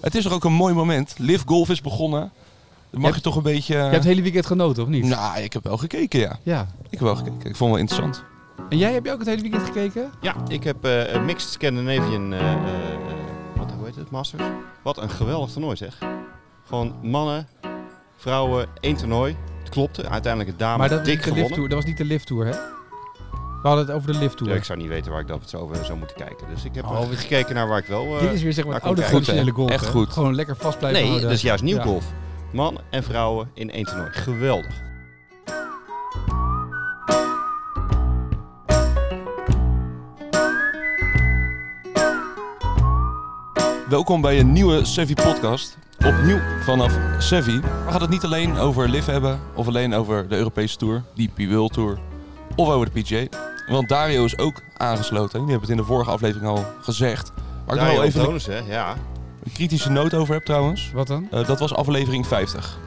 Het is er ook een mooi moment. Live Golf is begonnen. Dan mag hebt- je toch een beetje... Je hebt het hele weekend genoten, of niet? Nou, ik heb wel gekeken, ja. Ja. Ik heb wel gekeken. Ik vond het wel interessant. En jij, heb je ook het hele weekend gekeken? Ja, ik heb eh, Mixed Scandinavian, eh, eh, wat hoe heet het, Masters? Wat een geweldig toernooi zeg. Gewoon mannen, vrouwen, één toernooi. Het klopte, uiteindelijk het dame maar dat, was dik niet de lift tour, dat was niet de lift tour, hè? We hadden het over de lift tour. Ja, ik zou niet weten waar ik dat zo over zou moeten kijken. Dus ik heb Oh, eh, gekeken naar waar ik wel... eh, Dit is weer zeg maar het oude traditionele golf. Echt hè? goed. Gewoon lekker vast blijven nee, houden. dat is juist nieuw Ja. golf. Man en vrouwen in één toernooi. Geweldig. Welkom bij een nieuwe Sevi podcast. Opnieuw vanaf Sevi. We gaan het niet alleen over Liv hebben. Of alleen over de Europese Tour. DP World Tour. Of over de PGA. Want Dario is ook aangesloten. Die hebben het in de vorige aflevering al gezegd. Waar ik wel even een, hè? Ja. een kritische noot over heb trouwens. Wat dan? Eh, dat was aflevering 50.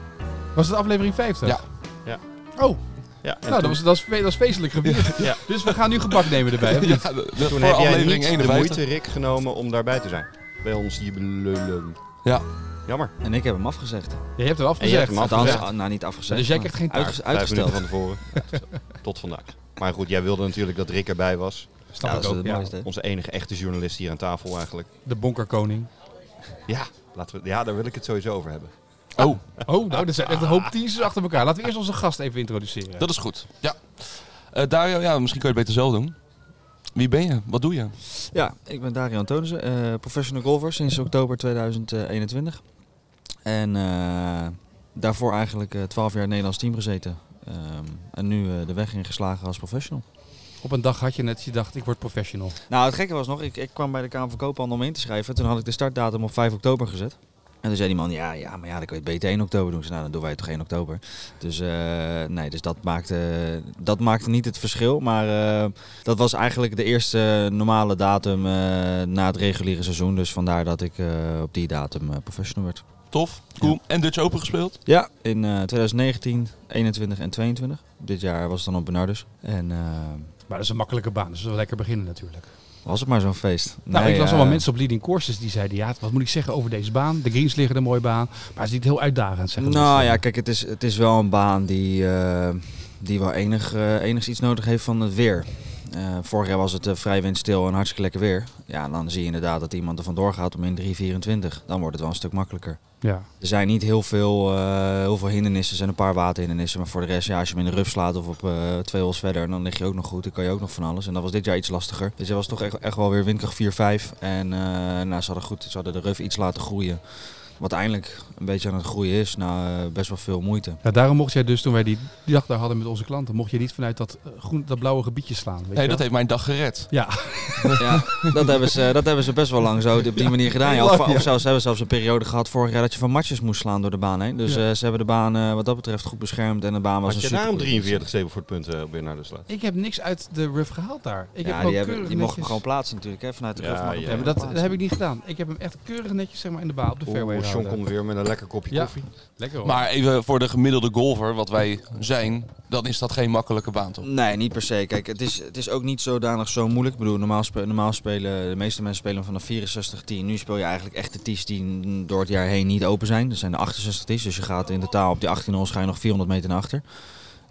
Was het aflevering 50? Ja. Ja. Oh, ja. En nou, dat, was, dat, is, fe- dat is feestelijk gevierd. Ja. Dus we gaan nu gebak nemen erbij. of Ja, de, de- Toen voor heb jij aflevering niet 51. de moeite, Rick, genomen om daarbij te zijn. Bij ons jubileum. Ja. Jammer. En ik heb hem afgezegd. Je hebt hem En jij hebt afgezegd. hem Althans, afgezegd. ah, nou niet afgezegd. Dus jij maar krijgt geen taart. Vijf uitgesteld. van tevoren. Tot vandaag. Maar goed, jij wilde natuurlijk dat Rick erbij was. Snap Ja, ik dat is ook. het Ja. mooiste. Onze enige echte journalist hier aan tafel eigenlijk. De bonkerkoning. Ja, laten we, ja daar wil ik het sowieso over hebben. Oh, Oh, nou, dat zijn echt een hoop teasers achter elkaar. Laten we eerst onze gast even introduceren. dat is goed. Ja. Eh, Dario, ja, misschien kun je het beter zelf doen. Wie ben je? Wat doe je? Ja, ik ben Dario Antonissen, eh, professional golfer sinds oktober 2021. En eh, daarvoor eigenlijk eh 12 jaar in het Nederlands team gezeten. Ehm, en nu eh, de weg ingeslagen als professional. Op een dag had je net, je dacht, ik word professional. Nou, het gekke was nog, ik, ik kwam bij de Kamer van Koophandel om in te schrijven. Toen had ik de startdatum op 5 oktober gezet. En toen zei die man, ja, ja maar ja, dan kun je het beter 1 oktober doen. Zei, nou, dan doen wij het toch 1 oktober. Dus eh, nee, dus dat maakte, dat maakte niet het verschil. Maar eh, dat was eigenlijk de eerste normale datum na het reguliere seizoen. Dus vandaar dat ik op die datum professional werd. Tof, cool. En Dutch Open gespeeld? Ja, in eh 2019, 21 en 22. Dit jaar was het dan op Bernardus. En eh, Maar dat is een makkelijke baan, dus we zullen lekker beginnen natuurlijk. was het maar zo'n feest. Nou, Nee, ik las eh, allemaal mensen op leading courses die zeiden, ja, wat moet ik zeggen over deze baan? De greens liggen er mooi baan, maar het is niet heel uitdagend, zeggen Nou mensen. ja, kijk, het is, het is wel een baan die, eh, die wel enig, eh, enigszins iets nodig heeft van het weer. Eh, vorig jaar was het eh, vrij windstil en hartstikke lekker weer. Ja, dan zie je inderdaad dat iemand er vandoor gaat om in 3,24. Dan wordt het wel een stuk makkelijker. Ja. Er zijn niet heel veel, eh, heel veel hindernissen. Er zijn een paar waterhindernissen. Maar voor de rest, ja, als je hem in de rug slaat of op twee holes verder, dan lig je ook nog goed. Dan kan je ook nog van alles. En dat was dit jaar iets lastiger. Dit jaar was toch echt, echt wel weer windkracht 4-5. En nou, ze hadden goed, ze hadden de ruf iets laten groeien. Wat eindelijk een beetje aan het groeien is, na eh, best wel veel moeite. ja, daarom mocht jij dus, toen wij die, die dag daar hadden met onze klanten, mocht je niet vanuit dat, eh, groen, dat blauwe gebiedje slaan. Weet Nee, je dat wel? heeft mijn dag gered. Ja, Ja, dat hebben, ze, dat hebben ze best wel lang zo op die manier gedaan. Ja, of, of zelfs, ze hebben zelfs een periode gehad vorig jaar dat je van matjes moest slaan door de baan heen. Dus Ja. eh, ze hebben de baan eh, wat dat betreft goed beschermd en de baan was Had een je daarom supergoeie 43 7 voor het punt op naar de slaat? ik heb niks uit de rough gehaald daar. Ik heb ja, gewoon die, hebben, die mochten hem gewoon plaatsen natuurlijk, hè, vanuit de ja. maar dat, dat heb ik niet gedaan. Ik heb hem echt keurig netjes zeg maar, in de baan op de fairway Oeh, John komt weer met een lekker kopje Ja. koffie. Lekker hoor. Maar even voor de gemiddelde golfer, wat wij zijn, dan is dat geen makkelijke baan toch? Nee, niet per se. Kijk, het is, het is ook niet zodanig zo moeilijk. Ik bedoel, normaal, spe- normaal spelen, de meeste mensen spelen vanaf 64 10. Nu speel je eigenlijk echt de tees die door het jaar heen niet open zijn. Dat zijn de 68 tees, dus je gaat in totaal op die 18 holes ga je nog 400 meter naar achter.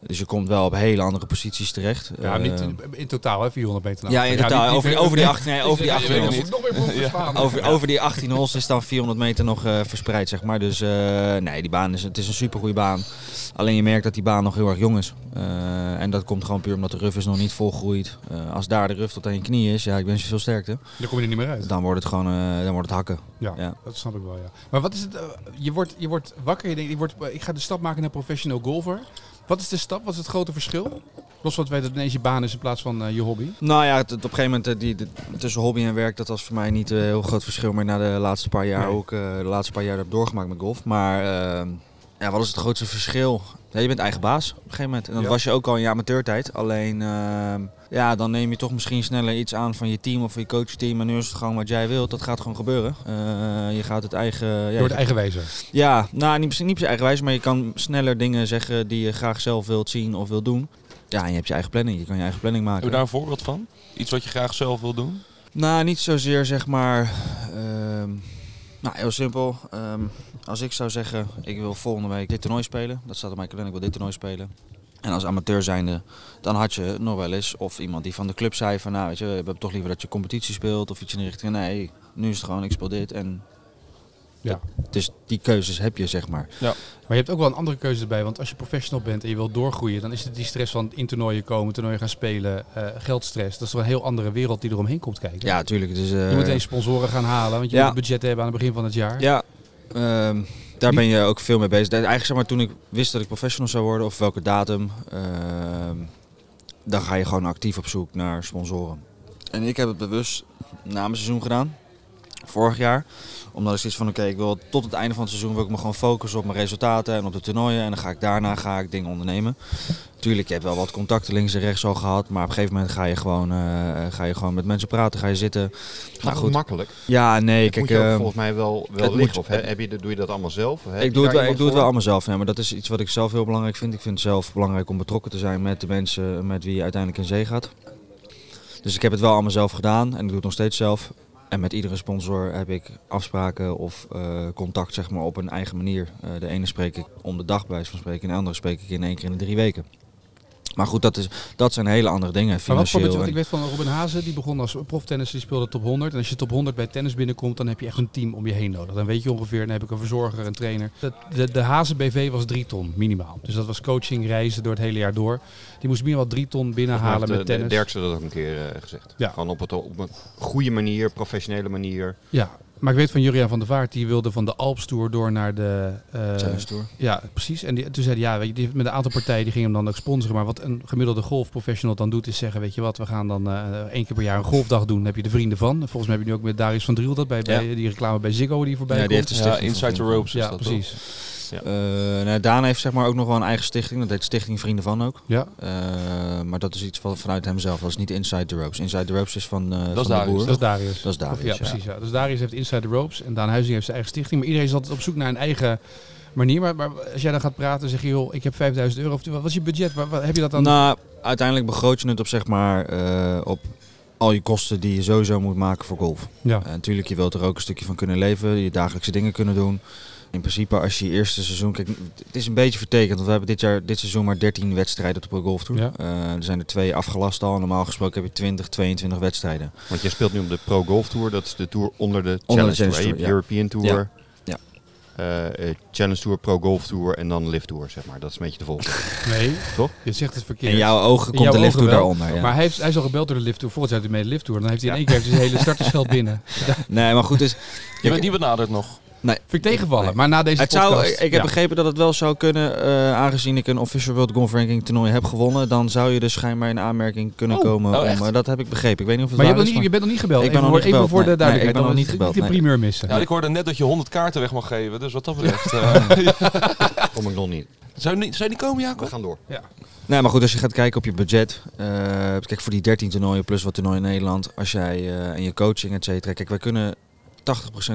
Dus je komt wel op hele andere posities terecht. ja, niet in, in totaal hè, 400 meter. naar ja, in totaal. niet- over, die, over die 18, nee, over die Ik 18 weet holes. niet, nog meer voor verslaan. Over, over die 18 holes is dan 400 meter nog eh, verspreid, zeg maar. Dus eh, nee, die baan is, het is een supergoeie baan. Alleen je merkt dat die baan nog heel erg jong is. Eh, en dat komt gewoon puur omdat de ruf is nog niet volgroeid. Als daar de ruf tot aan je knie is, ja, ik wens je veel sterkte. Dan kom je er niet meer uit. Dan wordt het gewoon dan wordt het hakken. Ja, dat snap ik wel, ja. Maar wat is het? je, wordt, je wordt wakker, je denkt, ik, word, ik ga de stap maken naar professional golfer. Wat is de stap? Wat is het grote verschil? Los van het feit dat ineens je baan is in plaats van eh, je hobby. Nou ja, het, op een gegeven moment eh, die, de- tussen hobby en werk, dat was voor mij niet een heel groot verschil meer na de laatste paar jaar. Nee. Ook eh, de laatste paar jaar heb doorgemaakt met golf. Maar eh, ja, wat is het grootste verschil? Ja, je bent eigen baas op een gegeven moment. En dat Ja. was je ook al in je amateurtijd. Alleen, eh, ja, dan neem je toch misschien sneller iets aan van je team of van je coachteam. En nu is het gewoon wat jij wilt. Dat gaat gewoon gebeuren. Eh, je gaat het eigen... Ja, Door het eigenwijzer. ja, nou niet, per se- niet per se eigenwijs, maar je kan sneller dingen zeggen die je graag zelf wilt zien of wilt doen. Ja, en je hebt je eigen planning. Je kan je eigen planning maken. Heb je daar een voorbeeld van? Iets wat je graag zelf wil doen? Nou, niet zozeer zeg maar. ehm, Nou, heel simpel. Ehm, als ik zou zeggen, ik wil volgende week dit toernooi spelen. Dat staat op mijn kalender, ik wil dit toernooi spelen. En als amateur zijnde, dan had je nog wel eens. Of iemand die van de club zei van, nou weet je, we hebben toch liever dat je competitie speelt. Of iets in de richting, nee, nu is het gewoon, ik speel dit. En Ja. dus die keuzes heb je, zeg maar. Maar je hebt ook wel een andere keuze erbij. Want als je professional bent en je wilt doorgroeien, dan is het die stress van in toernooien komen, toernooien gaan spelen, eh, geldstress. Dat is toch een heel andere wereld die eromheen komt kijken. Ja, tuurlijk. Dus, eh, Je moet eens sponsoren gaan halen, want je Ja. moet budget hebben aan het begin van het jaar. Ja, ehm, daar ben je ook veel mee bezig. Eigenlijk zeg maar toen ik wist dat ik professional zou worden of welke datum, ehm, dan ga je gewoon actief op zoek naar sponsoren. En ik heb het bewust na mijn seizoen gedaan, vorig jaar. Omdat ik zoiets van oké, ik wil tot het einde van het seizoen wil ik me gewoon focussen op mijn resultaten en op de toernooien. En dan ga ik daarna ga ik dingen ondernemen. Tuurlijk, je hebt wel wat contacten links en rechts al gehad. Maar op een gegeven moment ga je gewoon, eh, ga je gewoon met mensen praten, ga je zitten. Gaat Nou, het goed. makkelijk? Ja, nee, Dat kijk. moet je ook ehm, volgens mij wel, wel het liggen. Of heb je, doe je dat allemaal zelf? Of Ik doe, het wel, ik doe het wel allemaal zelf, ja, maar dat is iets wat ik zelf heel belangrijk vind. Ik vind het zelf belangrijk om betrokken te zijn met de mensen met wie je uiteindelijk in zee gaat. Dus ik heb het wel allemaal zelf gedaan en ik doe het nog steeds zelf. En met iedere sponsor heb ik afspraken of eh, contact zeg maar, op een eigen manier. Eh, de ene spreek ik om de dag bij van spreken, en de andere spreek ik in één keer in de drie weken. Maar goed, dat, is, dat zijn hele andere dingen. Maar wat Financieel. en- ik weet van Robin Hazen, die begon als proftennis, die speelde top 100. En als je top 100 bij tennis binnenkomt, dan heb je echt een team om je heen nodig. Dan weet je ongeveer, dan heb ik een verzorger, een trainer. De, de, de Hazen BV was drie ton, minimaal. Dus dat was coaching, reizen door het hele jaar door. Die moest minimaal drie ton binnenhalen met eh, de tennis. Derksen dat ook een keer eh, gezegd. Ja. Gewoon op, het, op een goede manier, professionele manier. Ja, maar ik weet van Juriaan van der Vaart, die wilde van de Alps Tour door naar de... eh, Challenge Tour. Ja, precies. En die, toen zei hij, ja, weet je, die, met een aantal partijen die gingen hem dan ook sponsoren. Maar wat een gemiddelde golfprofessional dan doet, is zeggen, weet je wat, we gaan dan eh, één keer per jaar een golfdag doen. Dan heb je de vrienden van. Volgens mij heb je nu ook met Darius van Driel dat bij, bij die reclame bij Ziggo die voorbij Ja, die komt. heeft Ja. Inside the Ropes ja, precies. Eh, nou, Daan heeft zeg maar ook nog wel een eigen stichting. Dat heet Stichting Vrienden van ook. Ja, Eh, maar dat is iets van, vanuit hemzelf. Dat is niet Inside the Ropes. Inside the Ropes is van, eh van is de Darius, boer. dat is Darius. Dat is Darius, Ja, ja. precies. Ja. Dus Darius heeft Inside the Ropes en Daan Huizing heeft zijn eigen stichting. Maar iedereen is altijd op zoek naar een eigen manier. Maar, maar als jij dan gaat praten, zeg je, joh, ik heb 5000 euro. Of, wat is je budget? Waar, waar- heb je dat dan? Nou, uiteindelijk begroot je het op zeg maar eh, op al je kosten die je sowieso moet maken voor golf. ja. En natuurlijk, je wilt er ook een stukje van kunnen leven, je dagelijkse dingen kunnen doen. In principe, als je eerste seizoen... Kijk, het is een beetje vertekend, want we hebben dit, jaar, dit seizoen maar 13 wedstrijden op de Pro Golf Tour. Ja. Eh, er zijn er twee afgelast al. Normaal gesproken heb je 20, 22 wedstrijden. Want je speelt nu op de Pro Golf Tour. Dat is de tour onder de Onder Challenge Tour. Challenge hè. Je hebt Tour, European Tour. Ja. eh, eh, Challenge Tour, Pro Golf Tour en dan Live Tour, zeg maar. Dat is een beetje de volgende. Nee, Toch? Je zegt het verkeerd. In jouw ogen komt jouw de lift tour wel. daaronder. Ja. Maar hij, heeft, hij is al gebeld door de lift tour. Volgens mij heeft hij mee de lift tour. Dan heeft hij in één keer zijn hele startersgeld binnen. Nee, maar goed, dus, Je bent niet benaderd nog. Nee, Vind ik tegenvallen. Nee. Maar na deze Het zou, podcast... ik heb ja. begrepen dat het wel zou kunnen, eh, aangezien ik een Official World Golf Ranking toernooi heb gewonnen, dan zou je dus schijnbaar in aanmerking kunnen Oh, komen. oh, om, eh, dat heb ik begrepen. Ik weet niet of het Maar je, is, niet, je bent nog niet gebeld. Ik ben nog voor, niet even gebeld, voor de nee. Nee, ik ben nog niet we gebeld, de nee. primeur missen. Ja, ik hoorde net dat je 100 kaarten weg mag geven. Dus wat dat betreft. eh, Kom ik nog niet. zou, je niet, zou je niet komen, We Jacob? gaan door. Nee, maar goed, als je gaat kijken op je budget. eh, kijk, voor die 13 toernooien plus wat toernooien in Nederland. Als jij eh, en je coaching, et cetera. Kijk, wij kunnen 80%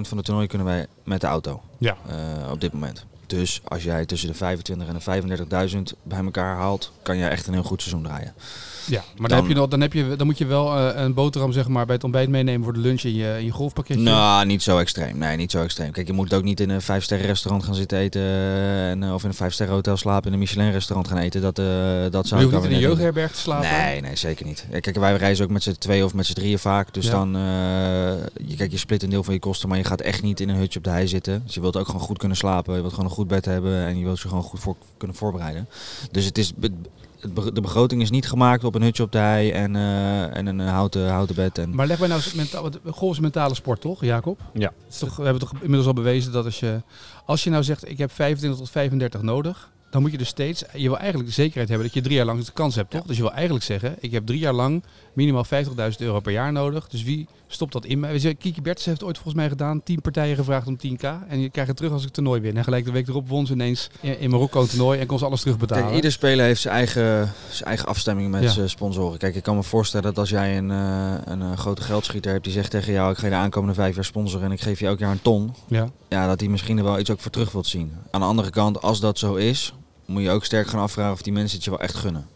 van de toernooien kunnen wij met de auto. Ja. eh, op dit moment. Dus als jij tussen de 25 en de 35.000 bij elkaar haalt, kan jij echt een heel goed seizoen draaien. Ja, maar dan, Dan- heb je nog, dan, heb je, dan moet je wel eh, een boterham zeg maar, bij het ontbijt meenemen voor de lunch in je, in je golfpakketje. Nou, niet zo extreem. Nee, niet zo extreem. Kijk, je moet ook niet in een 5-sterren restaurant gaan zitten eten. eh, En, eh, of in een 5-sterren hotel slapen in een Michelin restaurant gaan eten. Dat, dat je zou hoeft ik niet in een jeugdherberg te slapen. Nee, nee, zeker niet. Kijk, wij reizen ook met z'n tweeën of met z'n drieën vaak. Dus Ja. dan, je, kijk, je split een deel van je kosten, maar je gaat echt niet in een hutje op de hei zitten. Dus je wilt ook gewoon goed kunnen slapen. Je wilt gewoon een goed bed hebben en je wilt je gewoon goed voor kunnen voorbereiden. Dus het is, de begroting is niet gemaakt op een hutje op de hei en, eh, en een houten, houten bed. En, Maar leg mij nou eens mentaal, golf is mentale sport, toch, Jacob? Ja. Het is toch, we hebben toch inmiddels al bewezen dat als je, als je nou zegt, ik heb 25 tot 35 nodig, dan moet je dus steeds, je wil eigenlijk de zekerheid hebben dat je drie jaar lang de kans hebt, toch? Dus je wil eigenlijk zeggen, ik heb drie jaar lang minimaal 50.000 euro per jaar nodig. Dus wie stopt dat in mij? Kiki Bertens heeft ooit volgens mij gedaan, 10 partijen gevraagd om 10k. En je krijgt het terug als ik het toernooi win. En gelijk de week erop won ze ineens in, Marokko een toernooi en kon ze alles terugbetalen. Kijk, ieder speler heeft zijn eigen, zijn eigen afstemming met Ja. zijn sponsoren. Kijk, ik kan me voorstellen dat als jij een, eh, een, eh, grote geldschieter hebt die zegt tegen jou: Ik ga je de aankomende vijf jaar sponsoren en ik geef je elk jaar een ton. Ja. Ja, dat hij misschien er wel iets ook voor terug wilt zien. Aan de andere kant, als dat zo is, moet je ook sterk gaan afvragen of die mensen het je wel echt gunnen.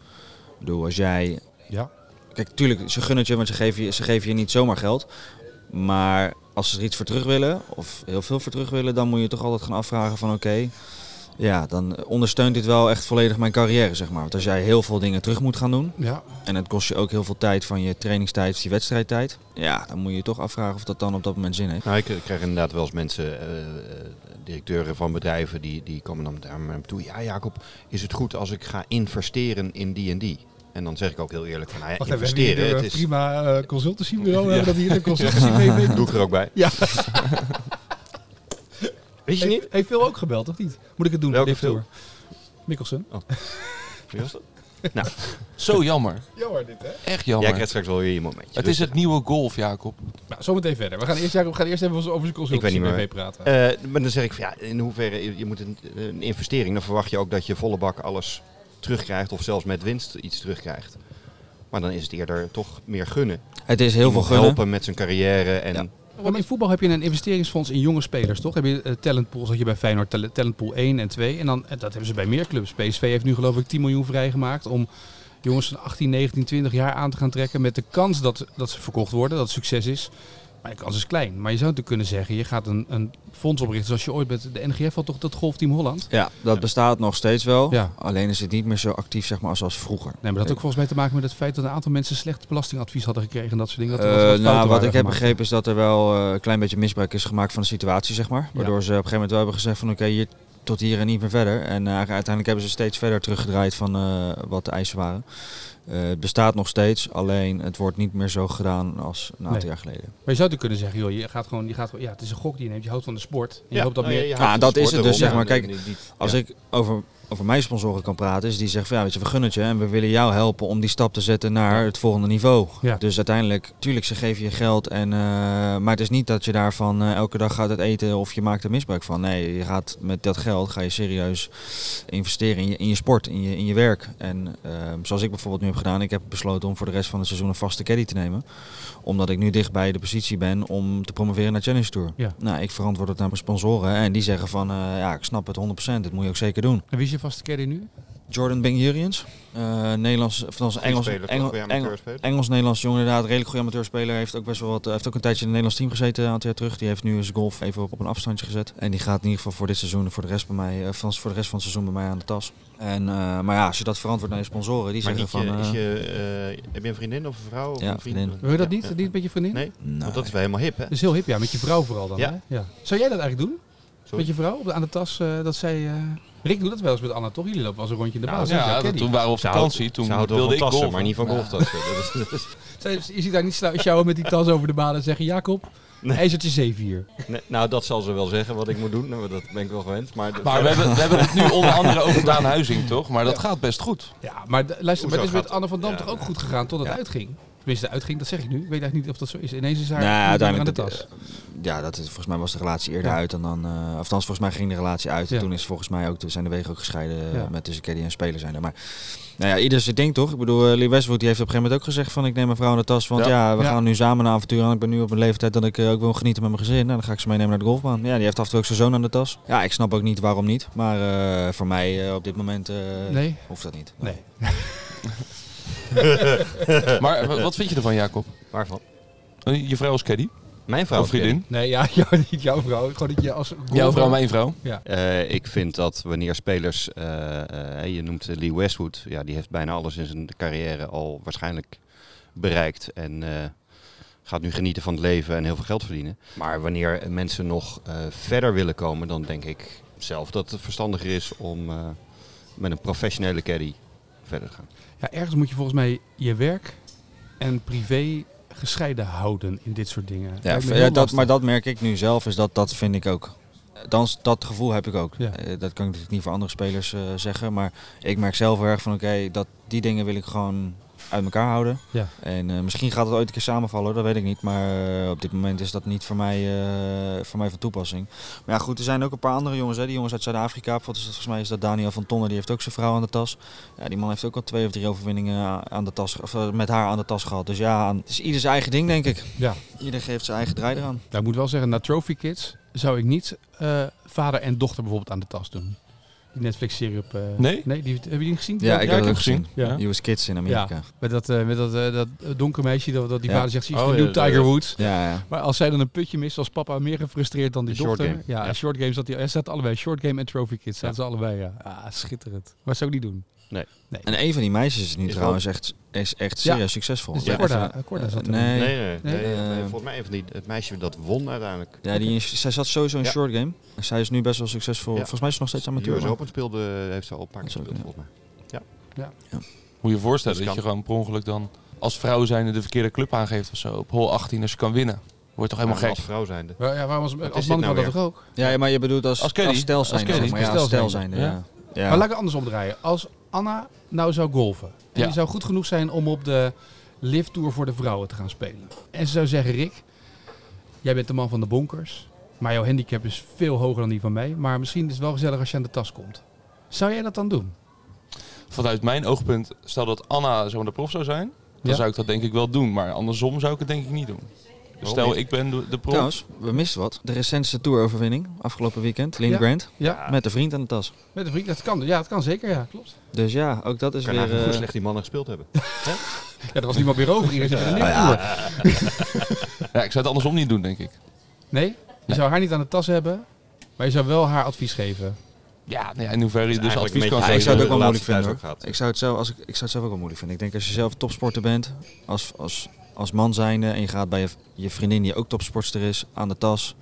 Ik bedoel, als jij. Ja. Kijk, tuurlijk, ze gunnen het je, want ze geven je, ze geven je niet zomaar geld. Maar als ze er iets voor terug willen, of heel veel voor terug willen, dan moet je toch altijd gaan afvragen van oké, ja, dan ondersteunt dit wel echt volledig mijn carrière, zeg maar. Want als jij heel veel dingen terug moet gaan doen, Ja. en het kost je ook heel veel tijd van je trainingstijd, of je wedstrijdtijd, ja, dan moet je je toch afvragen of dat dan op dat moment zin heeft. Nou, ik krijg inderdaad wel eens mensen, eh, eh, directeuren van bedrijven, die, die komen dan naar me toe. Ja, Jacob, is het goed als ik ga investeren in die en die? En dan zeg ik ook heel eerlijk van, nou ja, Wacht investeren, het een is... prima uh, consultancybureau. We hebben dat hier een consultancy mee. Doe ik er ook bij. Ja. Weet je niet? Heeft, Phil ook gebeld, of niet? Moet ik het doen? Welke Phil? Mikkelsen. Wie was dat? Zo jammer. Jammer dit, hè? Echt Jij jammer. krijgt straks wel weer je momentje. het is het nieuwe golf, Jacob. Nou, zometeen verder. We gaan eerst, Jacob, we gaan eerst even over zijn Ik weet consultancy niet meer. BV praten. Eh, maar dan zeg ik van ja, in hoeverre je, je moet een, een investering, dan verwacht je ook dat je volle bak alles terugkrijgt of zelfs met winst iets terugkrijgt. Maar dan is het eerder toch meer gunnen. Het is heel veel gunnen. helpen met zijn carrière en Ja. Want in voetbal heb je een investeringsfonds in jonge spelers, toch? Heb je uh, talentpools, dat je bij Feyenoord tal- talentpool 1 en 2. En dan, en dat hebben ze bij meer clubs. PSV heeft nu geloof ik 10 miljoen vrijgemaakt om jongens van 18, 19, 20 jaar aan te gaan trekken. Met de kans dat, dat ze verkocht worden, dat het succes is. Maar de kans is klein. Maar je zou natuurlijk kunnen zeggen, je gaat een, een fonds oprichten zoals je ooit met de NGF had toch dat golfteam Holland? Ja, dat bestaat nog steeds wel. Ja. Alleen is het niet meer zo actief zeg maar, als, als vroeger. Nee, maar dat had ook volgens mij te maken met het feit dat een aantal mensen slecht belastingadvies hadden gekregen en dat soort dingen. Dat er Eh, wat- wat nou, wat ik heb begrepen is dat er wel eh, een klein beetje misbruik is gemaakt van de situatie, zeg maar. Waardoor ze op een gegeven moment wel hebben gezegd van oké, hier tot hier en niet meer verder. En eh, uiteindelijk hebben ze steeds verder teruggedraaid van eh, wat de eisen waren. Eh, het bestaat nog steeds, alleen het wordt niet meer zo gedaan als een aantal Nee. jaar geleden. Maar je zou natuurlijk kunnen zeggen, joh, je gaat gewoon, je gaat, gewoon- ja, het is een gok die je neemt, je houdt van de sport. En je Ja, hoopt dat nou, meer... je- je Ja, houdt dat is het dus, zeg maar. Ja, Kijk, Als ja. ik over, over mijn sponsoren kan praten, is die zeggen van ja, weet je, we gunnen het je en we willen jou helpen om die stap te zetten naar het volgende niveau. Ja. Dus uiteindelijk, tuurlijk, ze geven je geld, en, eh, maar het is niet dat je daarvan eh, elke dag gaat het eten of je maakt er misbruik van. Nee, je gaat met dat geld ga je serieus investeren in je, in je sport, in je, in je werk. En eh, zoals ik bijvoorbeeld nu heb gedaan, ik heb besloten om voor de rest van het seizoen een vaste caddy te nemen. Omdat ik nu dicht bij de positie ben om te promoveren naar Challenge Tour. Ja. Nou, ik verantwoord het naar mijn sponsoren en die zeggen van eh, ja, ik snap het 100%, dat moet je ook zeker doen. En wie is je vaste caddy nu? Jordan Bengurians. eh Nederlands, of Engels, Speler, toch? Engel- Goeie Engel- amateurspeler. Engels-Nederlands jongen, inderdaad. Redelijk goede amateurspeler. Heeft ook best wel wat. eh, heeft ook een tijdje in het Nederlands team gezeten, een aantal jaar terug. Die heeft nu zijn golf even op, op een afstandje gezet. En die gaat in ieder geval voor dit seizoen, voor de rest bij mij, eh, van, voor de rest van het seizoen bij mij aan de tas. En, eh, maar ja, als je dat verantwoordt naar je sponsoren, die Maar zeggen van. je, is je, eh, heb je een vriendin of een vrouw? Of Ja, een vriend? vriendin. Wil je dat niet? ja. Niet met je vriendin? Nee, nee. want dat is wel helemaal hip, hè? Dat is heel hip, ja. Met je vrouw vooral dan, Ja. hè? Ja. Zou jij dat eigenlijk doen? Sorry? Met je vrouw op de, aan de tas, eh, dat zij... Rick doet dat wel eens met Anna, toch? Jullie lopen wel eens een rondje in de Nou, baan. Ja, dat- toen waren we op Ze houdt- vakantie. Toen wilde ik tassen, golfen. maar niet van golftassen. Dat is, dat is- Zij- Je ziet daar niet sjouwen met die tas over de baan en zeggen... Jacob, Nee. ijzertje 7 hier. Nee, nou, dat zal ze wel zeggen wat ik moet doen. Nou, dat ben ik wel gewend. Maar, Maar we hebben, we hebben het nu onder andere over Daan Huizing, toch? Maar dat gaat best goed. Ja, maar luister, maar het is met Anne van Dam Ja. toch ook goed gegaan tot het Ja. uitging? Tenminste, uitging, dat zeg ik nu. Ik weet eigenlijk niet of dat zo is. Ineens is haar Nou, uiteindelijk. aan de tas. ja, dat is, volgens mij was de relatie eerder Ja. uit dan dan. eh of althans, volgens mij ging de relatie uit. En Ja. toen is volgens mij ook, toen zijn de wegen ook gescheiden eh, Ja. met tussen caddy en speler zijn er. Maar nou ja, ieder zijn ding toch? Ik bedoel, eh, Lee Westwood die heeft op een gegeven moment ook gezegd van ik neem mijn vrouw in de tas. Want ja, we gaan nu samen een avontuur aan. Ik ben nu op een leeftijd dat ik eh, ook wil genieten met mijn gezin. Nou, dan ga ik ze meenemen naar de golfbaan. Ja, die heeft af en toe ook zijn zoon aan de tas. Ja, ik snap ook niet waarom niet. Maar eh, voor mij eh, op dit moment eh, Nee? hoeft dat niet. Nee. Maar wat vind je ervan, Jacob? Waarvan? Eh, Je vrouw is caddy? Mijn vrouw. Of vriendin? Nee, ja, jou, niet jouw vrouw. Gewoon dat je als Jouw vrouw, mijn vrouw? Eh, ik vind dat wanneer spelers, eh, eh, je noemt Lee Westwood, ja, die heeft bijna alles in zijn carrière al waarschijnlijk bereikt en eh, gaat nu genieten van het leven en heel veel geld verdienen. Maar wanneer mensen nog eh, verder willen komen, dan denk ik zelf dat het verstandiger is om eh, met een professionele caddy verder te gaan. Ja, ergens moet je volgens mij je werk en privé gescheiden houden in dit soort dingen. Ja, ja, dat, maar dat merk ik nu zelf, is dat, dat vind ik ook. Dan, dat gevoel heb ik ook. Ja. Eh, dat kan ik natuurlijk niet voor andere spelers eh, zeggen, maar ik merk zelf heel erg van oké, dat die dingen wil ik gewoon uit elkaar houden. Ja. En eh, misschien gaat het ooit een keer samenvallen, dat weet ik niet. Maar eh, op dit moment is dat niet voor mij, eh, voor mij van toepassing. Maar ja, goed, er zijn ook een paar andere jongens. Hè. Die jongens uit Zuid-Afrika, bijvoorbeeld is dat, volgens mij is dat Daniel van Tonnen, die heeft ook zijn vrouw aan de tas. Ja, die man heeft ook al twee of drie overwinningen aan de tas, of, met haar aan de tas gehad. Dus ja, het is ieder zijn eigen ding, denk ik. Ja. Ieder geeft zijn eigen draai eraan. Nou, ik moet wel zeggen, na Trophy Kids zou ik niet vader en dochter bijvoorbeeld aan de tas doen. Die Netflix-serie op... eh, Nee? Nee, die, heb je die gezien? Ja, ik ik heb het gezien. Ja. US Kids in Amerika. Met dat, eh, met dat, eh, dat dat donkere meisje, dat, dat die vader zegt, ze is Oh, dat- Tiger Woods. Ja, ja. Maar als zij dan een putje mist, was papa meer gefrustreerd dan die De short dochter. game. Ja, short games, dat die, hij staat allebei. Short game en trophy kids, zaten ze allebei, ja. Ah, schitterend. Maar zou ik niet doen. Nee. nee. En een van die meisjes is nu Is trouwens echt, is echt Ja. serieus succesvol. Dus Ja, Corda, eh, zat er nee. Nee, nee, nee. Nee? nee, Eh, volgens mij een van die, het meisje dat won uiteindelijk. Ja, die, zij zat sowieso in Ja. short game. En zij is nu best wel succesvol. Ja. Volgens mij is ze nog steeds amateur. US maar- Open speelde, heeft ze al een paar keer gespeeld ja. volgens mij. Moet je je voorstellen Dat dat, kan. je gewoon per ongeluk dan als vrouw zijnde de verkeerde club aangeeft of zo. Op hol 18 als je kan winnen. Wordt toch helemaal gek. Als vrouw zijnde. Ja, ja, waarom als is man dit kan nou dat toch ook? Ja, ja, maar je bedoelt als, Als als, caddy. stel Als ja, Stel als stel zijnde. zijn. Ja. Ja. Ja. Maar laat ik het andersom draaien. Als Anna nou zou golven. En Ja. die zou goed genoeg zijn om op de lift tour voor de vrouwen te gaan spelen. En ze zou zeggen, Rick, jij bent de man van de bonkers. Maar jouw handicap is veel hoger dan die van mij. Maar misschien is het wel gezellig als je aan de tas komt. Zou jij dat dan doen? Vanuit mijn oogpunt, stel dat Anna zo de prof zou zijn, dan Ja. zou ik dat denk ik wel doen. Maar andersom zou ik het denk ik niet doen. Dus stel niet? ik ben de, de prof. Trouwens, we misten wat. De recentste toeroverwinning afgelopen weekend. Lynn Ja. Grant. Ja, Met de vriend aan de tas. met een vriend. Dat kan, ja, dat kan zeker, ja, klopt. Dus ja, ook dat is Kan weer... hoe eh, slecht die mannen gespeeld hebben. Ja, er was niemand meer over. Iedereen zit de lift tour. Ja, ik zou het andersom niet doen, denk ik. Nee? Je Nee. zou haar niet aan de tas hebben. Maar je zou wel haar advies geven. Ja, nou ja in hoeverre je dus advies kan Ja, ik zou het ook wel de moeilijk vinden. Ik zou het zelf, als ik, ik zou het zelf ook wel moeilijk vinden. Ik denk als je zelf topsporter bent, als, als, als man zijnde, en je gaat bij je, je vriendin die ook topsportster is, aan de tas.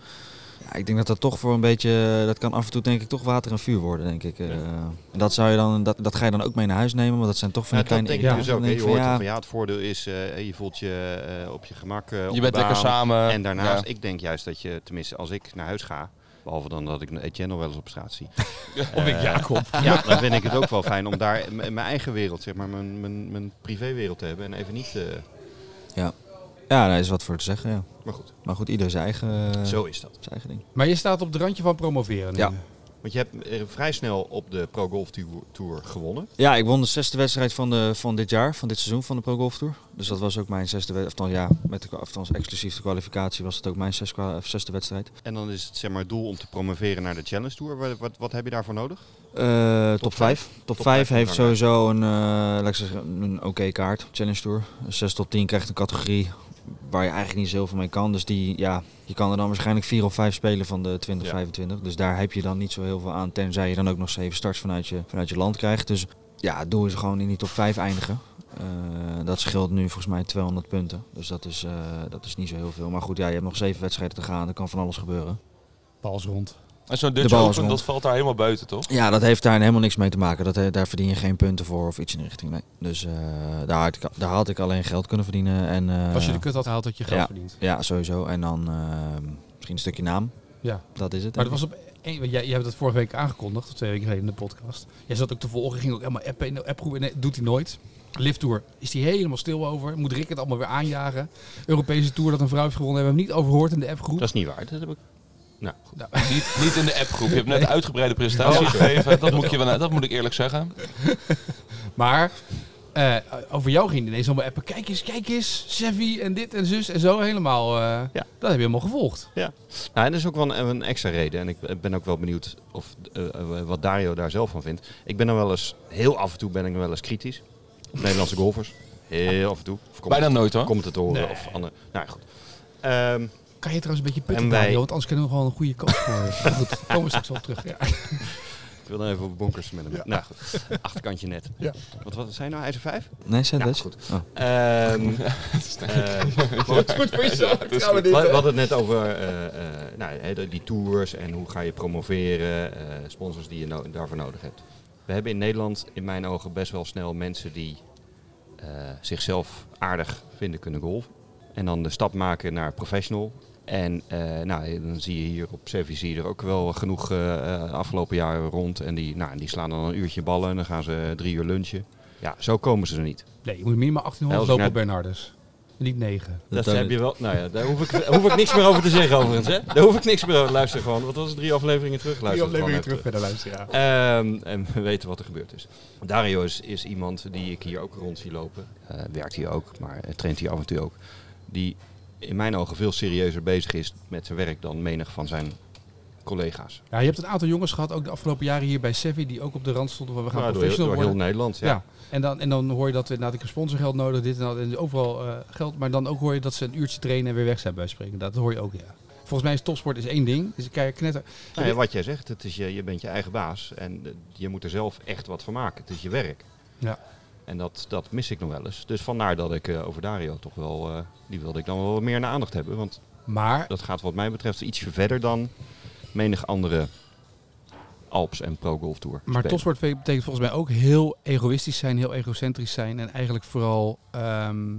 Ja, ik denk dat dat toch voor een beetje, dat kan af en toe denk ik toch water en vuur worden, denk ik. Eh, en dat, zou je dan, dat, dat ga je dan ook mee naar huis nemen, want dat zijn toch van Ja, die dat kleine denk ik ja. dus ook. Je hoort van, van ja, het voordeel is, eh, je voelt je eh, op je gemak eh, Je bent lekker samen. En daarnaast, Ja. ik denk juist dat je, tenminste als ik naar huis ga, behalve dan dat ik Etienne nog wel eens op straat zie. Of ik Eh, Jacob. Ja, dan vind ik het ook wel fijn om daar mijn eigen wereld, zeg maar, mijn, mijn, mijn privéwereld te hebben. En even niet, eh, Ja, daar is wat voor te zeggen, ja. maar goed, Maar goed, ieder zijn eigen, zo is dat. zijn eigen ding. Maar je staat op het randje van promoveren. nu. Ja. Want je hebt eh, vrij snel op de Pro Golf Tour, gewonnen. Ja, ik won de zesde wedstrijd van, de, van dit jaar, van dit seizoen van de Pro Golf Tour. Dus dat was ook mijn zesde wedstrijd. Ja, met de, althans exclusief de kwalificatie was het ook mijn zes, zesde wedstrijd. En dan is het zeg maar, het doel om te promoveren naar de Challenge Tour. Wat, wat, wat heb je daarvoor nodig? Eh, top Top 5. vijf? Top Top 5 vijf heeft sowieso een, eh, laat ik zeggen, een oké kaart, Challenge Tour. 6 tot 10 krijgt een categorie waar je eigenlijk niet zoveel mee kan. Dus die, ja, je kan er dan waarschijnlijk 4 of 5 spelen van de 2025. Dus daar heb je dan niet zo heel veel aan, tenzij je dan ook nog 7 starts vanuit je, vanuit je land krijgt. Dus ja, doel is gewoon in die top 5 eindigen. Eh, dat scheelt nu volgens mij 200 punten. Dus dat is, eh, dat is niet zo heel veel. Maar goed, ja, je hebt nog 7 wedstrijden te gaan. Er kan van alles gebeuren. Bals rond. En zo'n De Dutch Open, rond. dat valt daar helemaal buiten, toch? Ja, dat heeft daar helemaal niks mee te maken. Dat, daar verdien je geen punten voor of iets in die richting. Nee. Dus eh, daar, had ik, daar had ik alleen geld kunnen verdienen. En, eh, Als je de kut had gehaald, had je geld ja. verdiend. Ja, sowieso. En dan eh, misschien een stukje naam. Ja. Dat is het. Maar dat was op één, want jij, jij hebt het vorige week aangekondigd, of twee weken geleden in de podcast. Jij zat ook te volgen, ging ook helemaal appen in de appgroep. Nee, doet hij nooit. Lift Tour is hij helemaal stil over. Moet Rick het allemaal weer aanjagen. Europese Tour dat een vrouw heeft gewonnen, hebben we hem niet overhoord in de appgroep. Dat is niet waar. Dat heb ik... Nou, goed. Nou, Niet, niet in de appgroep. Je hebt net een uitgebreide presentatie Oh. gegeven. Dat moet, je, wel- dat moet ik eerlijk zeggen. maar eh, over jou ging hij ineens allemaal appen. Kijk eens, kijk eens, Sevi en dit en zus en zo. Helemaal, eh, Ja. dat heb je helemaal gevolgd. Nou, en dat is ook wel een, een extra reden. En ik ben ook wel benieuwd of, eh, wat Dario daar zelf van vindt. Ik ben dan wel eens, heel af en toe ben ik wel eens kritisch. Op Nederlandse golfers. Heel af en toe. Of Bijna nooit hoor. commentatoren Nee. of andere. Nou ja, goed. Ehm, Kan je trouwens een beetje putten, En wij- want anders kunnen we gewoon een goede coach voor goed, daar komen we straks wel op terug. Ja. ik wil dan even op bonkers met hem. Nou goed, achterkantje net. Ja. Wat, wat zijn nou, ijzer 5? ik. Nee, zet Ja, goed. Oh. Ehm eh, goed. Goed voor jezelf. we goed. hadden het net over eh, eh, nou, die tours en hoe ga je promoveren, eh, sponsors die je no- daarvoor nodig hebt. We hebben in Nederland in mijn ogen best wel snel mensen die eh, zichzelf aardig vinden kunnen golfen. En dan de stap maken naar professional. En eh, nou, dan zie je hier op Service er ook wel genoeg eh, eh, afgelopen jaren rond. En die, nou, die slaan dan een uurtje ballen en dan gaan ze drie uur lunchen. Ja, zo komen ze er niet. Nee, je moet minimaal 1800 Ja, als ik lopen op naar- Bernardus. Niet 9. Dat, Dat- heb je wel. Nou ja, daar hoef ik, hoef ik niks meer over te zeggen overigens. Hè? Daar hoef ik niks meer over. Luister gewoon. Wat was het? Drie afleveringen terug? Luister het gewoon even terug. verder luisteren, ja. Ehm, en we weten wat er gebeurd is. Dario is, is iemand die ik hier ook rond zie lopen. Eh, werkt hier ook, maar traint hier af en toe ook. Die in mijn ogen veel serieuzer bezig is met zijn werk dan menig van zijn collega's. Ja, je hebt een aantal jongens gehad, ook de afgelopen jaren hier bij Sevi, die ook op de rand stonden van we gaan professional door heel. Nederland. Ja. Ja. En, dan, en dan hoor je dat we inderdaad ik heb sponsorgeld nodig, dit en dat, en overal eh, geld. Maar dan ook hoor je dat ze een uurtje trainen en weer weg zijn bij spreken. Dat hoor je ook, ja. Volgens mij is topsport is één ding. Dus kijk, knetter. Nou ja, wat jij zegt, het is je, je bent je eigen baas en je moet er zelf echt wat van maken. Het is je werk. Ja. En dat, dat mis ik nog wel eens. Dus vandaar dat ik eh, over Dario toch wel, eh, die wilde ik dan wel wat meer naar aandacht hebben. Want Maar dat gaat wat mij betreft ietsje verder dan menig andere Alps en Pro Golf Tour. Maar topsport betekent volgens mij ook heel egoïstisch zijn, heel egocentrisch zijn. En eigenlijk vooral ehm,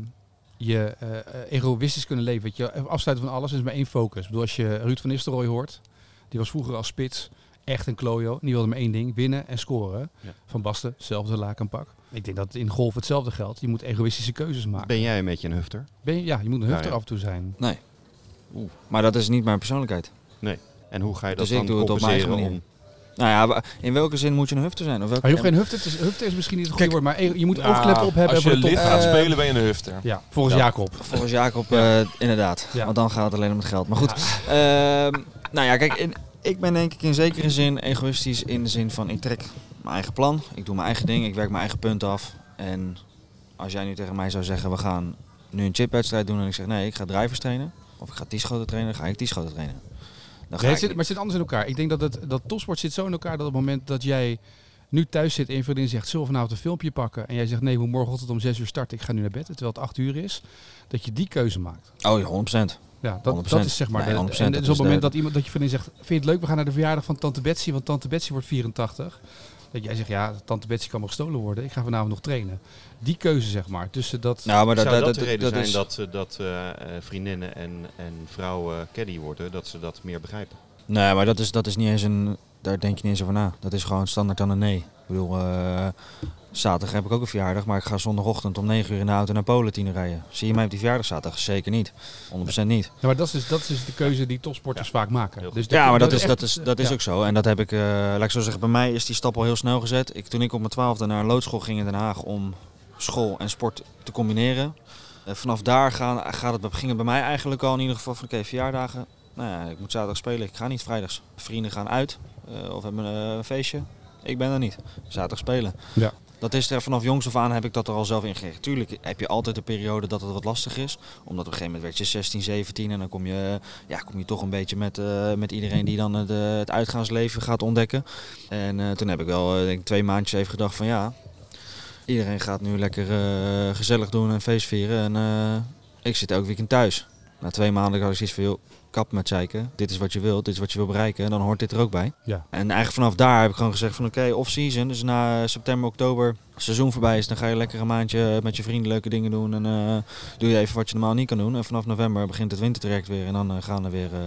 je eh, egoïstisch kunnen leven. Weet je, afsluiten van alles is maar één focus. Ik bedoel, als je Ruud van Nistelrooy hoort, die was vroeger als spits echt een klojo. En die wilde maar één ding, winnen en scoren. Ja. Van Basten, zelfde lakenpak. Ik denk dat in golf hetzelfde geldt. Je moet egoïstische keuzes maken. Ben jij een beetje een hufter? Ben je, ja, je moet een Ja, hufter ja. af en toe zijn. Nee. Oeh. Maar dat is niet mijn persoonlijkheid. En hoe ga je dat Dus ik dan doe het op mijn eigen compenseren manier. om... Nou ja, in welke zin moet je een hufter zijn? Of welke, Maar je hoeft geen hufter te Hufter is misschien niet het goede Kijk, woord, maar je moet Nou, oogkleppen op hebben Als je lift gaat Eh, spelen ben je een hufter. Ja, volgens Ja. Jacob. Volgens Jacob, eh, inderdaad. Ja. Want dan gaat het alleen om het geld. Maar goed. Ehm, nou ja, kijk, in- ik ben denk ik in zekere zin egoïstisch in de zin van ik trek mijn eigen plan. Ik doe mijn eigen ding. Ik werk mijn eigen punt af. En als jij nu tegen mij zou zeggen, we gaan nu een chipwedstrijd doen. En ik zeg, nee, ik ga drivers trainen. Of ik ga t-schoten trainen, dan ga ik t-schoten trainen. Dan ga Nee, het ik zit, maar het zit anders in elkaar. Ik denk dat, het, dat topsport zit zo in elkaar dat op het moment dat jij nu thuis zit en je vriendin zegt, zullen we vanavond een filmpje pakken? En jij zegt, nee, we moeten morgenochtend om 6 uur starten, ik ga nu naar bed, terwijl het 8 uur is. Dat je die keuze maakt. Oh ja, 100%. Ja, dat, 100%. dat is zeg maar. Nee, de- 100%, en dat op het moment de- dat iemand dat je vriendin zegt, vind je het leuk, we gaan naar de verjaardag van Tante Betsy, want Tante Betsy wordt 84. Dat jij zegt, ja, Tante Betsy kan maar gestolen worden, ik ga vanavond nog trainen. Die keuze zeg maar, tussen dat... Nou, maar dat, Zou dat, dat, de reden dat zijn is... dat, eh, dat eh, eh, vriendinnen en, en vrouwen caddy worden? Dat ze dat meer begrijpen? Nee, maar dat is, dat is niet eens een. Daar denk je niet eens over na. Dat is gewoon standaard dan een nee. Ik bedoel, eh, zaterdag heb ik ook een verjaardag, maar ik ga zondagochtend om 9 uur in de auto naar Polen tien rijden. Zie je mij op die verjaardag zaterdag? Zeker niet. 100% niet. Ja, maar dat is, dat is de keuze die topsporters vaak maken. Dus Ja, maar dat is, echt- dat is, dat is ja. ook zo. En dat heb ik, eh, laat ik zo zeggen, bij mij is die stap al heel snel gezet. Ik, toen ik op mijn twaalfde naar een loodschool ging in Den Haag om school en sport te combineren. eh, vanaf daar gaan, gaat het, ging het bij mij eigenlijk al in ieder geval van oké, verjaardagen. Nou ja, ik moet zaterdag spelen, ik ga niet vrijdags. Vrienden gaan uit eh, of hebben een feestje. Ik ben er niet. Zaterdag spelen. Ja. Dat is er vanaf jongs af aan heb ik dat er al zelf in gekregen. Tuurlijk heb je altijd een periode dat het wat lastig is. Omdat op een gegeven moment werd je 16, 17 en dan kom je, ja, kom je toch een beetje met, eh, met iedereen die dan het, eh, het uitgaansleven gaat ontdekken. En eh, toen heb ik wel denk twee maandjes even gedacht van ja, iedereen gaat nu lekker gezellig doen en feest vieren. En ik zit elk weekend thuis. Na twee maanden had ik zoiets van joh, kap met zeiken. Dit is wat je wilt, dit is wat je wil bereiken. En dan hoort dit er ook bij. Ja. En eigenlijk vanaf daar heb ik gewoon gezegd van oké, off-season. Dus na september, oktober, seizoen voorbij is, dan ga je lekker een maandje met je vrienden leuke dingen doen. En eh, doe je even wat je normaal niet kan doen. En vanaf november begint het wintertraject weer. En dan eh, gaan er weer, eh,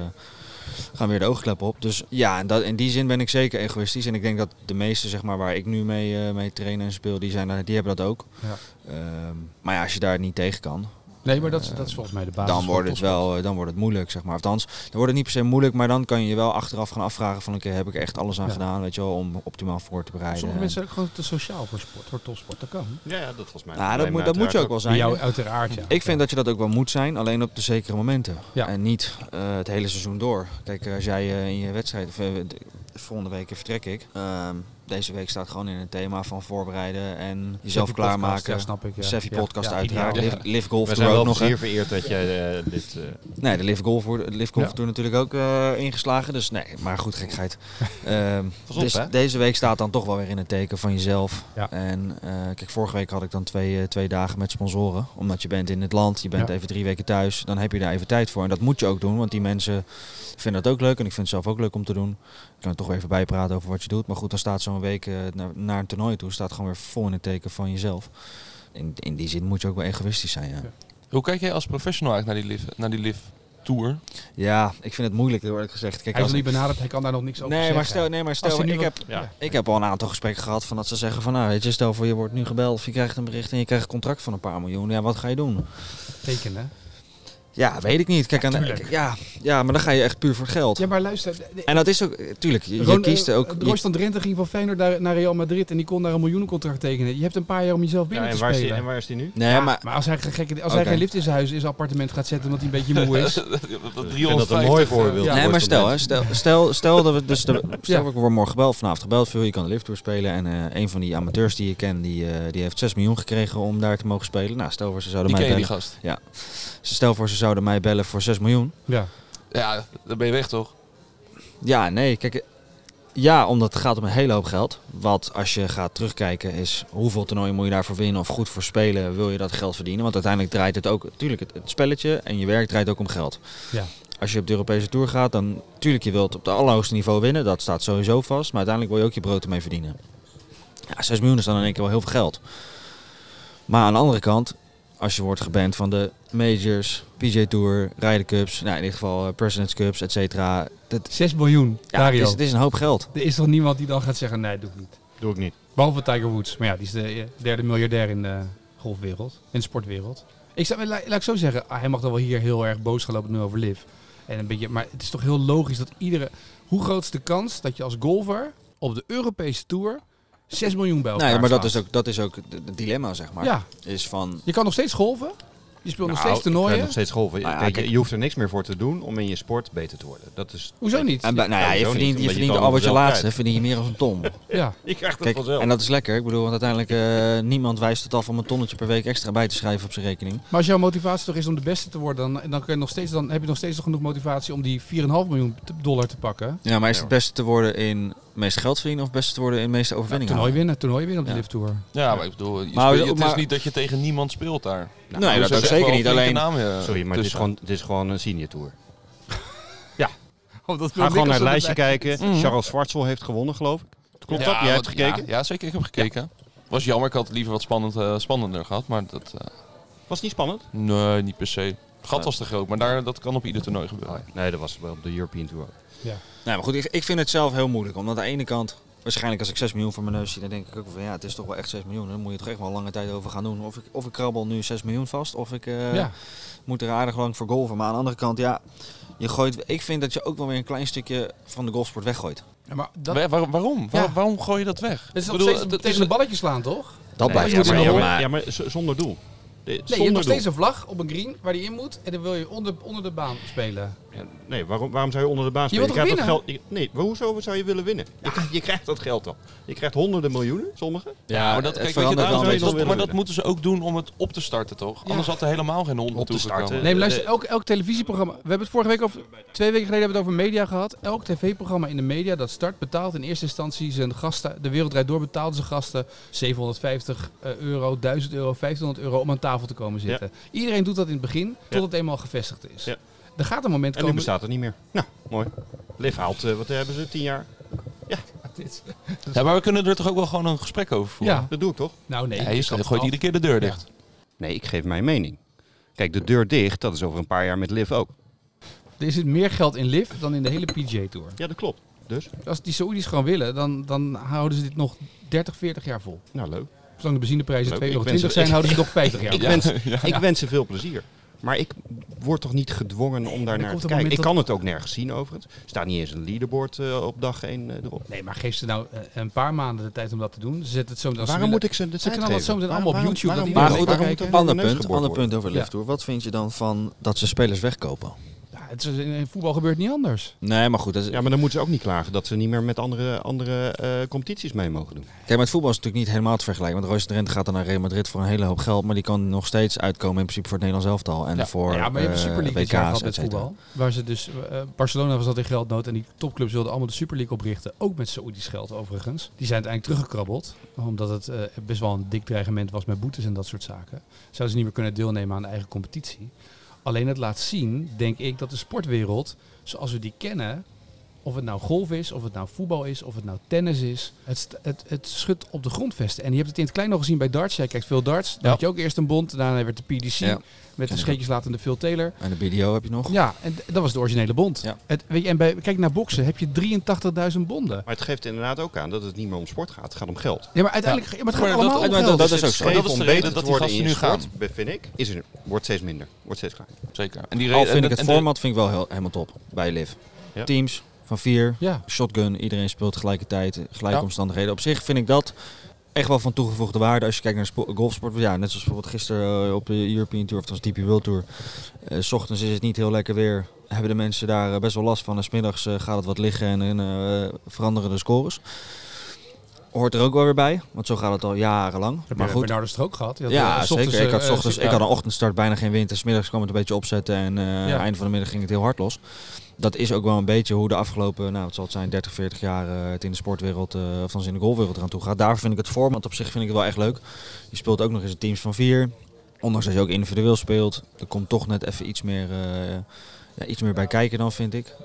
gaan weer de oogkleppen op. Dus ja, en dat, in die zin ben ik zeker egoïstisch. En ik denk dat de meesten zeg maar, waar ik nu mee, eh, mee train en speel, die, zijn, daar- die hebben dat ook. Ja. Ehm, maar ja, als je daar niet tegen kan, Nee, maar dat is, dat is volgens mij de basis. dan wordt het wel eh, dan wordt het moeilijk, zeg maar. Althans, dan wordt het niet per se moeilijk, maar dan kan je je wel achteraf gaan afvragen van oké, heb ik echt alles aan Ja. gedaan, weet je wel, om optimaal voor te bereiden. Sommige mensen zijn ook gewoon te sociaal voor sport, voor topsport. Dat kan. Ja, ja dat was mijn Nou, dat, moet, dat moet je ook wel Bij zijn. jou uiteraard, ja. Ik vind dat je dat ook wel moet zijn, alleen op de zekere momenten. Ja. En niet eh, het hele seizoen door. Kijk, als jij eh, in je wedstrijd, of, eh, de- volgende week vertrek ik. Ehm, deze week staat gewoon in het thema van voorbereiden en jezelf klaarmaken. podcast, Ja, snap ik. Ja. Podcast ja, uiteraard. ideaal. Live, Live Golf We Tour zijn ook nog. zeer vereerd dat jij eh, dit... eh, Nee, de Live Golf, Live Golf Ja. Tour natuurlijk ook eh, ingeslagen. Dus nee, maar goed, gekheid. Ehm, op, dus hè? deze week staat dan toch wel weer in het teken van jezelf. Ja. En eh, kijk, vorige week had ik dan twee, twee dagen met sponsoren. Omdat je bent in het land, je bent Ja. even drie weken thuis. Dan heb je daar even tijd voor. En dat moet je ook doen, want die mensen vinden dat ook leuk. En ik vind het zelf ook leuk om te doen. Ik kan er toch even bijpraten over wat je doet. Maar goed, dan staat zo'n week eh, naar, naar een toernooi toe. Staat gewoon weer vol in het teken van jezelf. In, in die zin moet je ook wel egoïstisch zijn, ja. Ja. Hoe kijk jij als professional eigenlijk naar die live, naar die live tour? Ja, ik vind het moeilijk, heel eerlijk gezegd. Kijk, Hij is niet benaderd, hij kan daar nog niks over Nee, zeggen. maar stel, nee, maar stel ik, heb, Ja. ik heb al een aantal gesprekken gehad van dat ze zeggen van nou, weet je, stel voor je wordt nu gebeld of je krijgt een bericht en je krijgt een contract van een paar miljoen. Ja, wat ga je doen? tekenen. Ja, weet ik niet. Kijk, aan, Tuurlijk. ja, ja, maar dan ga je echt puur voor het geld. Ja, maar luister. En dat is ook, tuurlijk, je, kiest eh, ook... de je- Royston Drenthe ging van Feyenoord naar, naar Real Madrid en die kon daar een miljoenencontract tekenen. Je hebt een paar jaar om jezelf Ja, binnen en, te waar is die, spelen. en waar is die nu? nee, Ja, maar, maar als hij, geen gekke, als hij geen lift in zijn huis in zijn appartement gaat zetten omdat hij een beetje moe is. dat Ik vind dat 350, een mooi voorbeeld. Ja. nee, maar stel, hè, stel, stel, stel dat we dus de, stel Ja. ik word morgen gebeld, vanavond gebeld, veel je kan de lifttour spelen en eh, een van die amateurs die je kent, die, eh, die heeft 6 miljoen gekregen om daar te mogen spelen. Nou, stel voor ze zouden Die mij ken je die gast. Stel voor ze zouden mij bellen voor 6 miljoen. Ja. Ja, dan ben je weg toch? Ja, nee, kijk. Ja, omdat het gaat om een hele hoop geld. Wat als je gaat terugkijken is hoeveel toernooien moet je daarvoor winnen of goed voor spelen wil je dat geld verdienen. Want uiteindelijk draait het ook, natuurlijk het, het spelletje en je werk draait ook om geld. Ja. Als je op de Europese Tour gaat, dan natuurlijk je wilt op de allerhoogste niveau winnen. Dat staat sowieso vast. Maar uiteindelijk wil je ook je brood ermee verdienen. Ja, 6 miljoen is dan in één keer wel heel veel geld. Maar aan de andere kant, als je wordt geband van de majors, PJ Tour, Ryder Cups, nou in dit geval eh, President's Cups, et cetera. Dat, 6 miljoen. ja, het Dario. is, het is een hoop geld. Er is toch niemand die dan gaat zeggen, nee, doe ik niet. Doe ik niet. Behalve Tiger Woods. Maar ja, die is de eh, derde miljardair in de golfwereld. In de sportwereld. Ik zou, la- laat ik zo zeggen, ah, hij mag dan wel hier heel erg boos gaan lopen nu over Liv. En een beetje, maar het is toch heel logisch dat iedere... Hoe groot is de kans dat je als golfer op de Europese Tour 6 miljoen bij elkaar Nee, maar dat is ook, dat is ook het dilemma, zeg maar. Ja, Is van, je kan nog steeds golven. Je speelt nog Nou, steeds ik kan toernooien. nog steeds golven. Nou ja, Kijk, kijk. je hoeft er niks meer voor te doen om in je sport beter te worden. Dat is, Hoezo niet? en, bij- nou ja, je verdient, niet, je omdat je verdient het al wat je allemaal laatste, verdien je meer dan een ton. Ja. Je krijgt het Kijk, vanzelf. en dat is lekker. Ik bedoel, want uiteindelijk eh, niemand wijst het af om een tonnetje per week extra bij te schrijven op zijn rekening. Maar als jouw motivatie toch is om de beste te worden, dan, dan, kun je nog steeds, dan heb je nog steeds nog genoeg motivatie om die 4,5 miljoen te- dollar te pakken. Ja, maar is het beste te worden in het meeste geld verdienen of het beste te worden in de meeste Ja, overwinningen? toernooi halen? winnen, toernooi winnen op de Ja. Tour. Ja, maar ik bedoel, je Maar- speelt- het is niet dat je tegen niemand speelt daar. nee, Dus dat ook is zeker niet. Alleen, naam, Sorry, maar het is, gewoon, het is gewoon een senior tour. Oh, dat Ga gewoon naar het lijstje kijken. Mhm. Charles Schwartzel heeft gewonnen, geloof ik. Klopt Ja, dat? Jij hebt gekeken? Ja, ja, zeker. Ik heb gekeken. Was jammer, ik had het liever wat spannend, eh, spannender gehad. Maar dat, eh, Was het niet spannend? nee, niet per se. Het gat was te groot, maar daar, dat kan op ieder toernooi gebeuren. Nee, dat was wel op de European Tour. ook. Ja. nou, maar goed, ik, ik vind het zelf heel moeilijk. Omdat aan de ene kant, waarschijnlijk als ik 6 miljoen voor mijn neus zie, dan denk ik ook van ja, het is toch wel echt 6 miljoen. Dan moet je toch echt wel lange tijd over gaan doen. Of ik, of ik krabbel nu 6 miljoen vast, of ik eh, Ja. moet er aardig lang voor golven. Maar aan de andere kant, ja, je gooit, ik vind dat je ook wel weer een klein stukje van de golfsport weggooit. Ja, maar dat, Waar- waar- waarom? Waar- waarom gooi je dat weg? het is Ik nog bedoel, steeds het tegen is een balletje slaan, toch? Dat Nee, blijft je ja, maar, ja, maar, ja, zonder doel. De- Nee, je hebt nog steeds een vlag op een green waar die in moet en dan wil je onder, onder de baan spelen. Ja, nee, waarom, waarom zou je onder de baan spelen? wilt toch krijgt dat winnen? geld, je- nee, maar hoezo zou je willen winnen? Je, krijgt, je krijgt dat geld dan. Je krijgt honderden miljoenen, sommigen. Ja, maar dat, kijk, weet je, zou je dat- maar dat winnen. moeten ze ook doen om het op te starten, toch? Ja. Anders had er helemaal geen hond Op te starten. Nee, maar luister, elk, elk televisieprogramma. We hebben het vorige week over. Twee weken geleden hebben we het over media gehad. Elk tv-programma in de media dat start betaalt in eerste instantie zijn gasten. De wereld draait door betaalde zijn gasten 750 euro, 1000 euro, 1500 euro om aan tafel te komen zitten. Iedereen doet dat in het begin, tot Ja. het eenmaal gevestigd is. Ja. Er gaat een moment En nu komen. bestaat het niet meer. Nou, mooi. Liv haalt, eh, wat hebben ze, tien jaar? Ja, maar we kunnen er toch ook wel gewoon een gesprek over voeren? Ja. Dat doe ik toch? Nou nee, Ja, je gooit af. iedere keer de deur dicht. Nee, ik geef mijn mening. Kijk, de deur dicht, dat is over een paar jaar met Liv ook. Er zit meer geld in Liv dan in de hele PGA Tour. Ja, dat klopt. Dus, Als die Saoedi's gewoon willen, dan, dan houden ze dit nog 30, 40 jaar vol. nou leuk. Zolang de benzineprijzen Leuk. 2,20 Ik euro wens het- zijn, houden ze nog 50 jaar Ik wens, ja. ik wens ze veel plezier. Maar ik word toch niet gedwongen om daar naar te kijken. Ik dat- kan het ook nergens zien overigens. Er staat niet eens een leaderboard eh, op dag 1 erop. Nee, maar geef ze nou eh, een paar maanden de tijd om dat te doen. Ze zetten het zo meteen Waarom moet ik ze de Ze het geven? zo meteen allemaal op Waarom- YouTube, dat waarom- iedereen Maar goed, waarom er ander punt, ander punt over. Wat vind je dan van dat ze spelers wegkopen? Het is, in voetbal gebeurt niet anders. Nee, maar goed. Dat is, Ja, maar dan moeten ze ook niet klagen dat ze niet meer met andere, andere eh, competities mee mogen doen. Kijk, met voetbal is het natuurlijk niet helemaal te vergelijken. Want Royce Drenthe gaat dan naar Real Madrid voor een hele hoop geld. Maar die kan nog steeds uitkomen in principe voor het Nederlands elftal. En Ja. voor ja, maar je hebt de eh, Super League dit jaar WK's, gehad met voetbal. Waar ze dus, eh, Barcelona was dat in geldnood en die topclubs wilden allemaal de Super League oprichten. Ook met Saoedisch geld overigens. Die zijn uiteindelijk teruggekrabbeld. Omdat het eh, best wel een dik dreigement was met boetes en dat soort zaken. Zouden ze niet meer kunnen deelnemen aan de eigen competitie. Alleen het laat zien, denk ik, dat de sportwereld, zoals we die kennen, Of het nou golf is, of het nou voetbal is, of het nou tennis is. Het, het, het schudt op de grondvesten. En je hebt het in het klein nog gezien bij darts. Jij kijkt veel darts. Dan Ja. had je ook eerst een bond. Daarna werd de PDC. Ja. Met de scheetjes latende Phil Taylor. En de BDO heb je nog. Ja, en dat was de originele bond. Ja. Het, weet je, en bij, kijk naar boksen, heb je 83.000 bonden. Maar het geeft inderdaad ook aan dat het niet meer om sport gaat. Het gaat om geld. Ja, maar uiteindelijk, ja. maar het Maar gaat dat- allemaal om maar geld. dat is ook zo. Dat is om de beter reden dat die in nu sport, vind ik, is er, wordt steeds minder. Wordt steeds kleiner. Zeker. En die Al vind en- ik het en format vind ik wel heel, helemaal top bij Liv. Ja. Teams van vier, Ja. shotgun, iedereen speelt tegelijkertijd, gelijke Ja. omstandigheden. Op zich vind ik dat echt wel van toegevoegde waarde als je kijkt naar spo- golfsport. Ja, net zoals bijvoorbeeld gisteren eh, op de European Tour of de DP World Tour. Eh, s ochtends is het niet heel lekker weer. Hebben de mensen daar eh, best wel last van. En 's middags eh, gaat het wat liggen en, en veranderen de scores. Hoort er ook wel weer bij, want zo gaat het al jarenlang. Heb Maar goed, Bernardus toch ook gehad? Ja, zeker. Ik had, ochtends, ik had een ochtendstart bijna geen wind. En 's middags kwam het een beetje opzetten. En Ja. einde van de middag ging het heel hard los. Dat is ook wel een beetje hoe de afgelopen, nou het zal het zijn, 30, 40 jaar eh, het in de sportwereld, eh of dan in de golfwereld eraan toe gaat. Daar vind ik het format op zich vind ik het wel echt leuk. Je speelt ook nog eens in teams van vier. Ondanks dat je ook individueel speelt. Er komt toch net even iets meer, eh, ja, iets meer bij kijken dan, vind ik.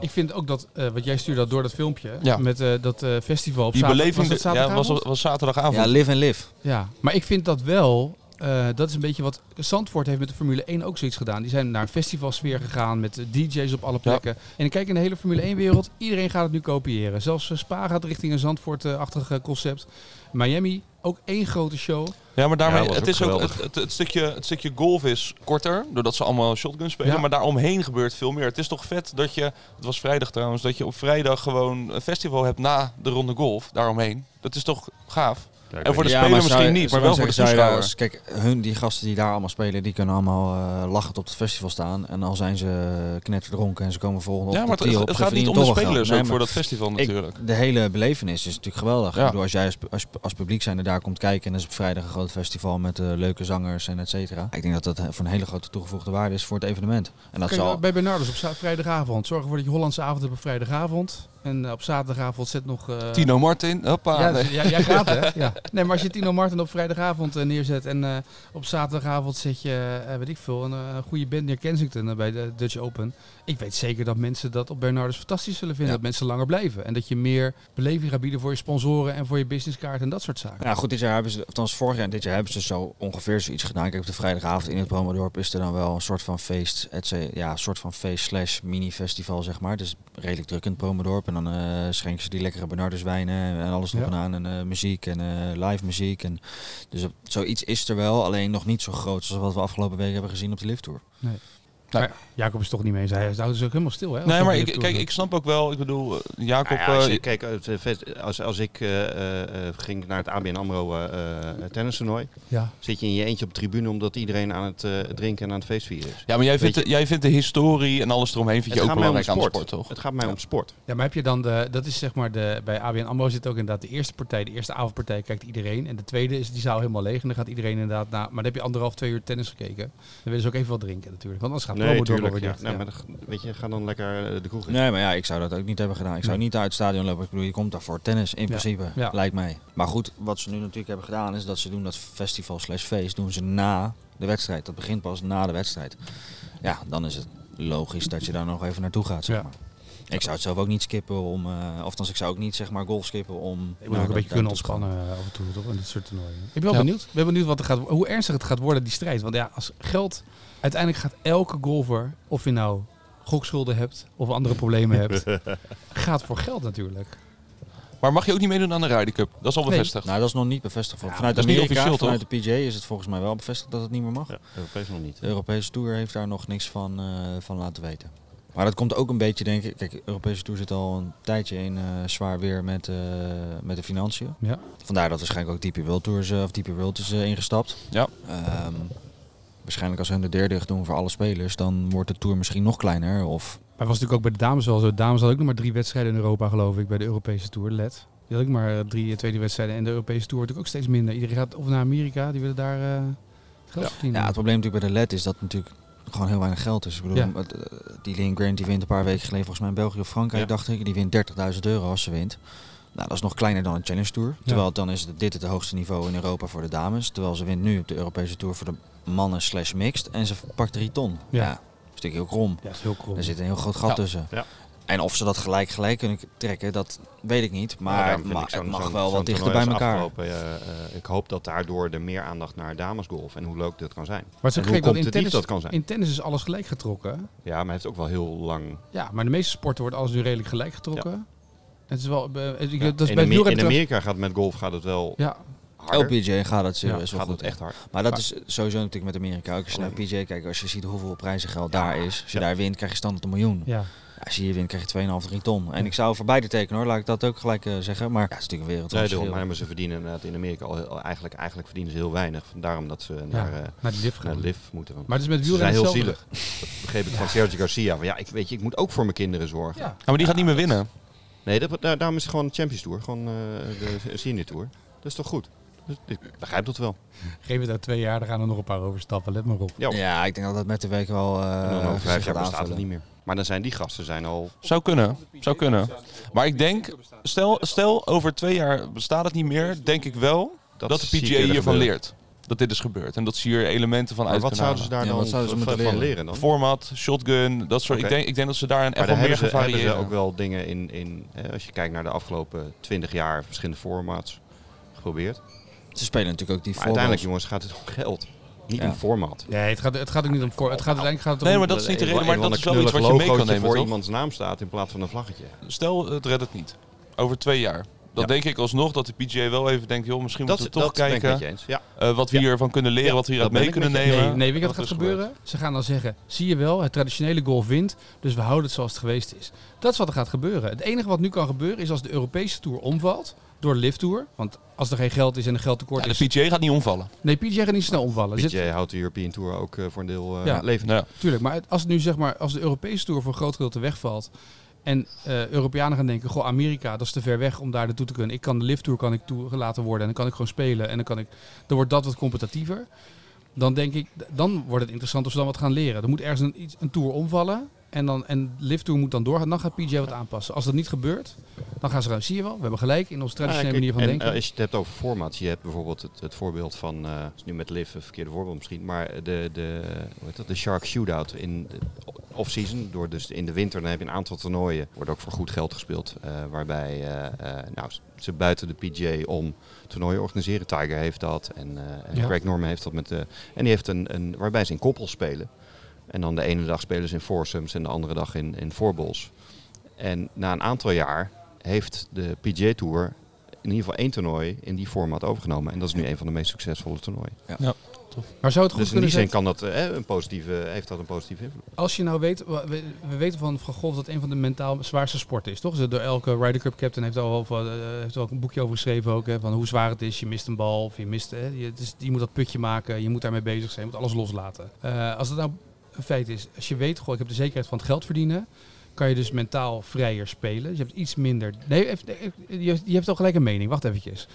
Ik vind ook dat, eh, wat jij stuurde dat door dat filmpje, Ja. met dat eh, festival op Die zaterdag- beleving was ja, was, zaterdagavond? was zaterdagavond. ja, live en live. Ja, maar ik vind dat wel, eh, dat is een beetje wat Zandvoort heeft met de Formule 1 ook zoiets gedaan. Die zijn naar een festivalsfeer gegaan met DJ's op alle plekken. En ik kijk in de hele Formule 1 wereld, iedereen gaat het nu kopiëren. Zelfs eh, Spa gaat richting een Zandvoort-achtig eh, concept. Miami, ook één grote show. Ja, maar daarmee, Ja, het, ook is ook, het, het, het stukje, het stukje golf is korter, doordat ze allemaal shotgun spelen. Ja. Maar daaromheen gebeurt veel meer. Het is toch vet dat je, het was vrijdag trouwens, dat je op vrijdag gewoon een festival hebt na de ronde golf, daaromheen. Dat is toch gaaf? En voor de Ja, speler maar misschien je- niet, maar wel voor de zeggen, zou je daar toeschouwer. als- kijk, hun, die gasten die daar allemaal spelen, die kunnen allemaal eh, lachend op het festival staan. En dan zijn ze knetterdronken en ze komen volgende Ja, maar ochtend het, op. het ze gaat niet om de spelers Nee, voor maar dat festival ik- natuurlijk. de hele belevenis is natuurlijk geweldig. Ja. Ik bedoel, als jij als, als, als publiek zijn er daar komt kijken en er is op vrijdag een groot festival met eh, leuke zangers en et cetera. Ik denk dat dat eh, voor een hele grote toegevoegde waarde is voor het evenement. En dat Kijk, zal... bij Bernardus op vrijdagavond. Zorg ervoor dat je Hollandse avond hebt op vrijdagavond. En eh, op zaterdagavond zet nog... eh, Tino Martin, hoppa. Ja, nee. dus- ja, jij gaat hè? Ja. Nee, maar als je Tino Martin op vrijdagavond eh, neerzet en op zaterdagavond zet je, weet ik veel, een goede band neer Kensington bij de Dutch Open. Ik weet zeker dat mensen dat op Bernardus fantastisch zullen vinden. Ja. Dat mensen langer blijven. En dat je meer beleving gaat bieden voor je sponsoren en voor je businesskaart en dat soort zaken. Ja, goed, dit jaar hebben ze, althans vorig jaar en dit jaar hebben ze zo ongeveer zoiets gedaan. Kijk, op de vrijdagavond in het Promodorp is er dan wel een soort van feest, et ja, een soort van feest slash mini-festival, zeg maar. Dus redelijk druk in het Promodorp. En dan eh, schenken ze die lekkere Bernardus wijnen en alles nog Ja. aan. En eh, muziek en eh, live muziek. En, dus zoiets is er wel, alleen nog niet zo groot zoals wat we afgelopen week hebben gezien op de lifttour. Maar Jacob is toch niet mee. Hij houdt dus ook helemaal stil. Hè, Nee, maar ik, kijk, ik snap ook wel, ik bedoel, eh, Jacob... Nou ja, als, eh, je, kijk, het, eh, als, als ik eh, eh, eh, ging naar het ABN AMRO eh eh, tennistoernooi, gaat. Ja. zit je in je eentje op de tribune omdat iedereen aan het eh, drinken en aan het feestvieren is. ja, maar jij vindt, de, jij vindt de historie en alles eromheen vind je ook belangrijk aan de sport, toch? Het gaat mij om sport. Ja, maar heb je dan de, dat is zeg maar de, bij ABN AMRO zit ook inderdaad de eerste partij, de eerste avondpartij kijkt iedereen. En de tweede is die zaal helemaal leeg en dan gaat iedereen inderdaad na, maar dan heb je anderhalf, twee uur tennis gekeken. Dan willen ze ook even wat drinken natuurlijk, want anders gaat het Nee, tuurlijk. weer Ja. Nee, maar dan- weet je, ga dan lekker eh, de kroeg in. Nee, maar ja, ik zou dat ook niet hebben gedaan. Ik zou Nee. niet uit het stadion lopen. Ik bedoel, je komt daar voor tennis in Ja. principe, Ja. lijkt mij. Maar goed, wat ze nu natuurlijk hebben gedaan is dat ze doen dat festival slash feest doen ze na de wedstrijd. Dat begint pas na de wedstrijd. Ja, dan is het logisch dat je daar nog even naartoe gaat, zeg Ja. maar. Ik zou het zelf ook niet skippen om, eh of dan ik zou ook niet zeg maar golf skippen om. Je moet ook een beetje kunnen ontspannen eh, af en toe, toch? In dit soort toernooien. Ik ben wel Ja. benieuwd. Ik ben benieuwd wat er gaat, hoe ernstig het gaat worden, die strijd. Want ja, als geld... Uiteindelijk gaat elke golfer, of je nou gokschulden hebt of andere problemen hebt, gaat voor geld natuurlijk. Maar mag je ook niet meedoen aan de Ryder Cup? Dat is al Nee. bevestigd. Nou, dat is nog niet bevestigd. Ja, vanuit dat is niet Amerika, officieel, vanuit de PJ is het volgens mij wel bevestigd dat het niet meer mag. Ja, Europees nog niet. De Europese Tour heeft daar nog niks van, eh, van laten weten. Maar dat komt ook een beetje, denk ik. Kijk, de Europese Tour zit al een tijdje in eh, zwaar weer met, eh, met de financiën. Ja. Vandaar dat waarschijnlijk ook DP World Tours of DP World is ingestapt. Ja. Ehm, waarschijnlijk als hun de dicht doen voor alle spelers, dan wordt de Tour misschien nog kleiner. Of Maar was natuurlijk ook bij de dames wel zo. De dames hadden ook nog maar drie wedstrijden in Europa, geloof ik, bij de Europese Tour. Let. Die had ook maar drie eh, tweede wedstrijden. En de Europese Tour wordt ook steeds minder. Iedereen gaat of naar Amerika, die willen daar eh, geld verdienen. ja, het probleem natuurlijk bij de LED is dat natuurlijk gewoon heel weinig geld is. Ik bedoel, Ja. eh, die Lynn Grant die wint een paar weken geleden volgens mij in België of Frankrijk, Ja. dacht ik. Die wint 30.000 euro als ze wint. Nou, dat is nog kleiner dan een Challenge Tour. Terwijl dan is dit het hoogste niveau in Europa voor de dames. Terwijl ze wint nu op de Europese Tour voor de mannen slash mixed. En ze pakt drie ton. Ja. Ja, een stukje heel krom. Ja, is heel krom. Er zit een heel groot gat Ja. tussen. Ja. En of ze dat gelijk gelijk kunnen trekken, dat weet ik niet. Maar het ik het mag wel wat dichter bij elkaar. eh, eh, ik hoop dat daardoor er meer aandacht naar damesgolf en hoe leuk dat kan zijn. Maar het is ook gek dat in tennis, dat kan zijn. in tennis is alles gelijk getrokken. Ja, maar hij heeft ook wel heel lang... Ja, maar de meeste sporten wordt alles nu redelijk gelijk getrokken. Het is wel, eh, ik- Ja, dat is in, bij in Amerika gaat met golf gaat het wel Ja, harder. LPGA gaat het Ja, serieus wel gaat goed. het echt hard. Maar dat is sowieso natuurlijk met Amerika. Ook als je naar PGA kijkt, als je ziet hoeveel prijzengeld daar is. Als je Ja. daar wint, krijg je standaard een miljoen. ja. Als je hier wint, krijg je 2,5, 3 ton. En ik zou voor beide tekenen hoor, laat ik dat ook gelijk eh, zeggen. Maar ja, het is natuurlijk een Nee, wereldverschil. daarom, maar ze verdienen inderdaad in Amerika al, al eigenlijk, eigenlijk verdienen ze heel weinig. Daarom dat ze naar, eh, naar lift de lift moeten. Want Maar het is met wielrennen heel hetzelfde. zielig. Dat begreep ik van Sergio Garcia. Van, ja, ik, weet je, ik moet ook voor mijn kinderen zorgen. Ja. Ja, maar die gaat niet meer winnen. Nee, dat, daar, daarom is het gewoon Champions Tour. Gewoon eh, de Senior Tour. Dat is toch goed? Dus ik begrijp dat wel. Geef het uit twee jaar, daar gaan er nog een paar overstappen. Let maar op. Ja, Ja, ik denk dat dat met de week wel eh dan zich vijf jaar bestaat het niet meer. Maar dan zijn die gasten zijn al... Zou kunnen. Zou kunnen. Maar ik denk, stel, stel over twee jaar bestaat het niet meer, denk ik wel dat, de PGA hiervan leert. Dat dit is gebeurd. En dat ze hier elementen van uit wat zouden ze daar Ja, dan wat zouden ze van, leren? leren dan? Format, shotgun, dat soort. Ik, denk, ik denk dat ze daar een echt daar wel meer gaan hebben variëren. ze ook wel dingen in, in hè, als je kijkt naar de afgelopen 20 jaar, verschillende formats geprobeerd. Ze spelen natuurlijk ook die Maar uiteindelijk, jongens, gaat het om geld. Niet Ja. om format. Nee, het gaat, het gaat ook niet om voor. Het gaat uiteindelijk gaat het om. Nee, maar dat is niet de reden, maar dat is wel iets wat je mee kan nemen, voor toch? iemands naam staat in plaats van een vlaggetje. Stel, het redt het niet. Over twee jaar. Dan Ja. denk ik alsnog dat de PGA wel even denkt, joh, misschien Dat, moeten we toch kijken. Ja. eh, wat we Ja. hiervan kunnen leren, Ja, wat we hieruit mee kunnen nemen. Nee, nee, weet je wat Dat gaat gebeuren? Ze gaan dan zeggen, zie je wel, het traditionele golf wint, dus we houden het zoals het geweest is. Dat is wat er gaat gebeuren. Het enige wat nu kan gebeuren is als de Europese Tour omvalt door de Lift Tour. Want als er geen geld is en een geldtekort Ja, is... de PGA gaat niet omvallen. Nee, PGA gaat niet snel omvallen. Zit- PGA houdt de European Tour ook eh, voor een deel eh Ja. levend. Ja. Tuurlijk, maar als het nu zeg maar, als de Europese Tour voor een groot gedeelte wegvalt en eh, Europeanen gaan denken, goh, Amerika, dat is te ver weg om daar naartoe te kunnen. Ik kan de Lift Tour kan ik toegelaten worden en dan kan ik gewoon spelen en dan kan ik, dan wordt dat wat competitiever. Dan denk ik, dan wordt het interessant of ze dan wat gaan leren. Er moet ergens een, iets, een tour omvallen en dan en Lift Tour moet dan doorgaan. Dan gaat PGA wat aanpassen. Als dat niet gebeurt, dan gaan ze gaan. Zie je wel, we hebben gelijk in onze traditionele ja, manier van en, denken. eh, als je het hebt over formats, je hebt bijvoorbeeld het, het voorbeeld van, eh is nu met Liv een verkeerde voorbeeld misschien, maar de, de, hoe heet dat, de Shark Shootout in off-season, door dus in de winter, dan heb je een aantal toernooien, wordt ook voor goed geld gespeeld, eh, waarbij nou, ze buiten de PGA om toernooien organiseren. Tiger heeft dat en, eh, en Ja. Greg Norman heeft dat met de, en die heeft een, een, waarbij ze in koppels spelen. En dan de ene dag spelen ze in foursomes en de andere dag in, in fourballs. En na een aantal jaar heeft de PGA Tour in ieder geval één toernooi in die format overgenomen. En dat is nu een van de meest succesvolle toernooien. Maar zou het goed Dus in kunnen die zijn? zin kan dat, eh, een positieve, heeft dat een positieve invloed. Als je nou weet, we, we- we weten van, van golf dat een van de mentaal zwaarste sporten is, toch? Dus door elke Ryder Cup captain heeft er al van, eh, heeft ook een boekje over geschreven ook, hè, van hoe zwaar het is. Je mist een bal of je mist, hè, je, dus je moet dat putje maken, je moet daarmee bezig zijn, je moet alles loslaten. Eh, als dat nou een feit is, als je weet, goh, ik heb de zekerheid van het geld verdienen, kan je dus mentaal vrijer spelen. Dus je hebt iets minder. Nee, je, hebt al gelijk een mening. Wacht eventjes.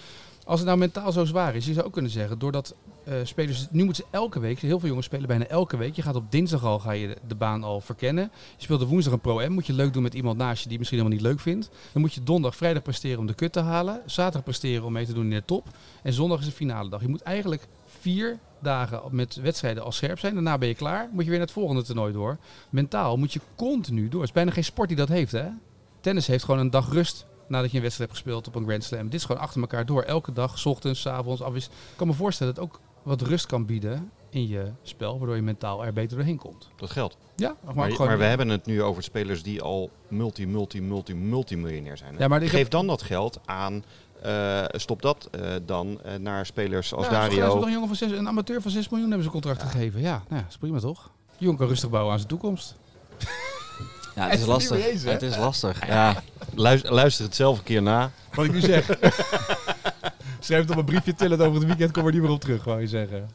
Als het nou mentaal zo zwaar is, je zou ook kunnen zeggen, doordat eh, spelers, nu moeten ze elke week, heel veel jongens spelen bijna elke week. Je gaat op dinsdag al, ga je de, baan al verkennen. Je speelt op woensdag een pro-M, moet je leuk doen met iemand naast je die misschien helemaal niet leuk vindt. Dan moet je donderdag, vrijdag presteren om de kut te halen. Zaterdag presteren om mee te doen in de top. En zondag is de finale dag. Je moet eigenlijk vier dagen met wedstrijden al scherp zijn. Daarna ben je klaar, moet je weer naar het volgende toernooi door. Mentaal moet je continu door. Het is bijna geen sport die dat heeft, hè? Tennis heeft gewoon een dag rust nadat je een wedstrijd hebt gespeeld op een Grand Slam. Dit is gewoon achter elkaar door. Elke dag, 's ochtends, 's avonds, afwis. Ik kan me voorstellen dat ook wat rust kan bieden in je spel, waardoor je mentaal er beter doorheen komt. Dat geldt. Ja, maar, Maar, ook gewoon- maar we hebben het nu over spelers die al multi, multi, multi, multimiljonair zijn. hè? Ja, maar Geef heb- dan dat geld aan, eh, stop dat eh, dan eh, naar spelers als Ja, hebben Dario. toch een jongen van 6, een amateur van 6 miljoen hebben ze contract gegeven. Ja, nou ja, is prima toch? Kan rustig bouwen aan zijn toekomst. Ja, het is lastig. eens? Het is lastig. Ja. Luister, luister het zelf een keer na. Wat ik nu zeg. Schrijf het op een briefje, til het over het weekend, kom er niet meer op terug, wou je zeggen.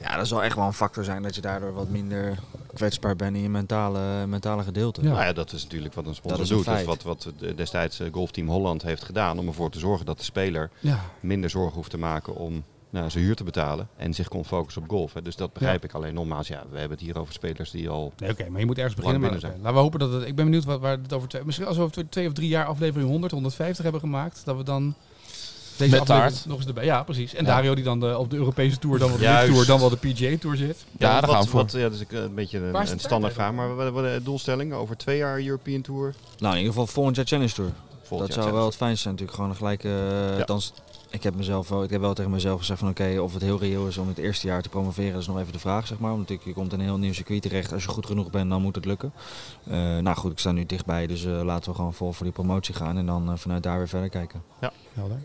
Ja, dat zal echt wel een factor zijn dat je daardoor wat minder kwetsbaar bent in je mentale, mentale gedeelte. Ja. Nou ja, dat is natuurlijk wat een sponsor Dat is een doet. Dus feit. wat, wat de- destijds eh, Golfteam Holland heeft gedaan om ervoor te zorgen dat de speler Ja, minder zorgen hoeft te maken om nou, zijn huur te betalen en zich kon focussen op golf. Hè. Dus dat begrijp ik alleen nogmaals. Ja, we hebben het hier over spelers die al... nee, oké, maar je moet ergens beginnen. Maar, binnen zijn. oké, laten we hopen dat het. Ik ben benieuwd wat, waar het over twee. Misschien als we over twee of drie jaar aflevering 100, 150 hebben gemaakt, dat we dan Deze Met taart. nog eens erbij. Ja, precies. En Ja. Dario die dan de, op de Europese Tour, dan wel de Tour, dan wel de PGA Tour zit. Ja, daar gaan we voor. Wat, ja, dat is een, een beetje een, standaard vraag. Maar wat, wat de doelstelling? Over twee jaar European Tour? Nou, in ieder geval volgend jaar Challenge Tour. Volgend dat zou wel het fijnste zijn natuurlijk. Gewoon gelijk, eh Ja. dan, s- ik, heb mezelf wel, ik heb wel tegen mezelf gezegd van oké, of het heel reëel is om het eerste jaar te promoveren, dat is nog even de vraag zeg maar. Want natuurlijk, je komt in een heel nieuw circuit terecht. Als je goed genoeg bent, dan moet het lukken. Eh, nou goed, ik sta nu dichtbij, dus eh, laten we gewoon vol voor die promotie gaan en dan eh, vanuit daar weer verder kijken. Helder.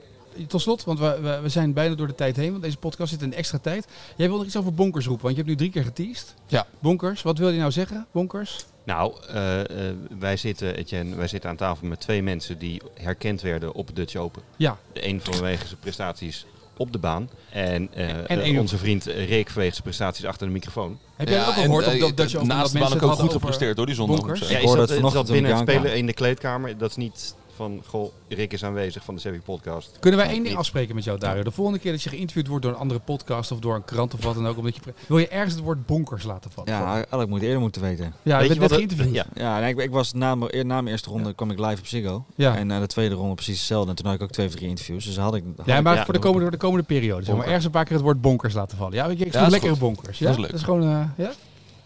Tot slot, want we, we, we zijn bijna door de tijd heen, want deze podcast zit in extra tijd. Jij wil nog iets over bonkers roepen, want je hebt nu drie keer geteased. Ja. Bonkers, wat wil je nou zeggen? Bonkers? Nou, eh, eh, wij, zitten, Etienne, wij zitten aan tafel met twee mensen die herkend werden op het Dutch Open. Ja. De een vanwege zijn prestaties op de baan. En, eh, eh, onze vriend Rick vanwege zijn prestaties achter de microfoon. Heb jij dat ook en, gehoord? eh, dat, dat je over dat naast de baan ook goed gepresteerd hoor, die zondag. Ja, ik hoorde zat, het vanochtend zat binnen het spelen in de kleedkamer. Dat is niet van, goh, Rick is aanwezig van de Sevi podcast. Kunnen wij één ding afspreken met jou, Dario? De volgende keer dat je geïnterviewd wordt door een andere podcast of door een krant of wat dan ook, omdat je wil je ergens het woord bonkers laten vallen? Ja, eigenlijk moet je eerder moeten weten. ja Weet je bent net geïnterviewd. Ja. Ja, nee, ik, ik was na, mijn- na mijn eerste ronde kwam ik live op Ziggo. Ja. En na de tweede ronde precies hetzelfde. En toen had ik ook twee of drie interviews. Dus had ik... had Ja, ik- maar ja, voor de komende, de komende periode. Zeg maar ergens een paar keer het woord bonkers laten vallen. Ja, ik, ik lekkere goed. bonkers. Ja? Dat is leuk. Dat is gewoon, eh, ja?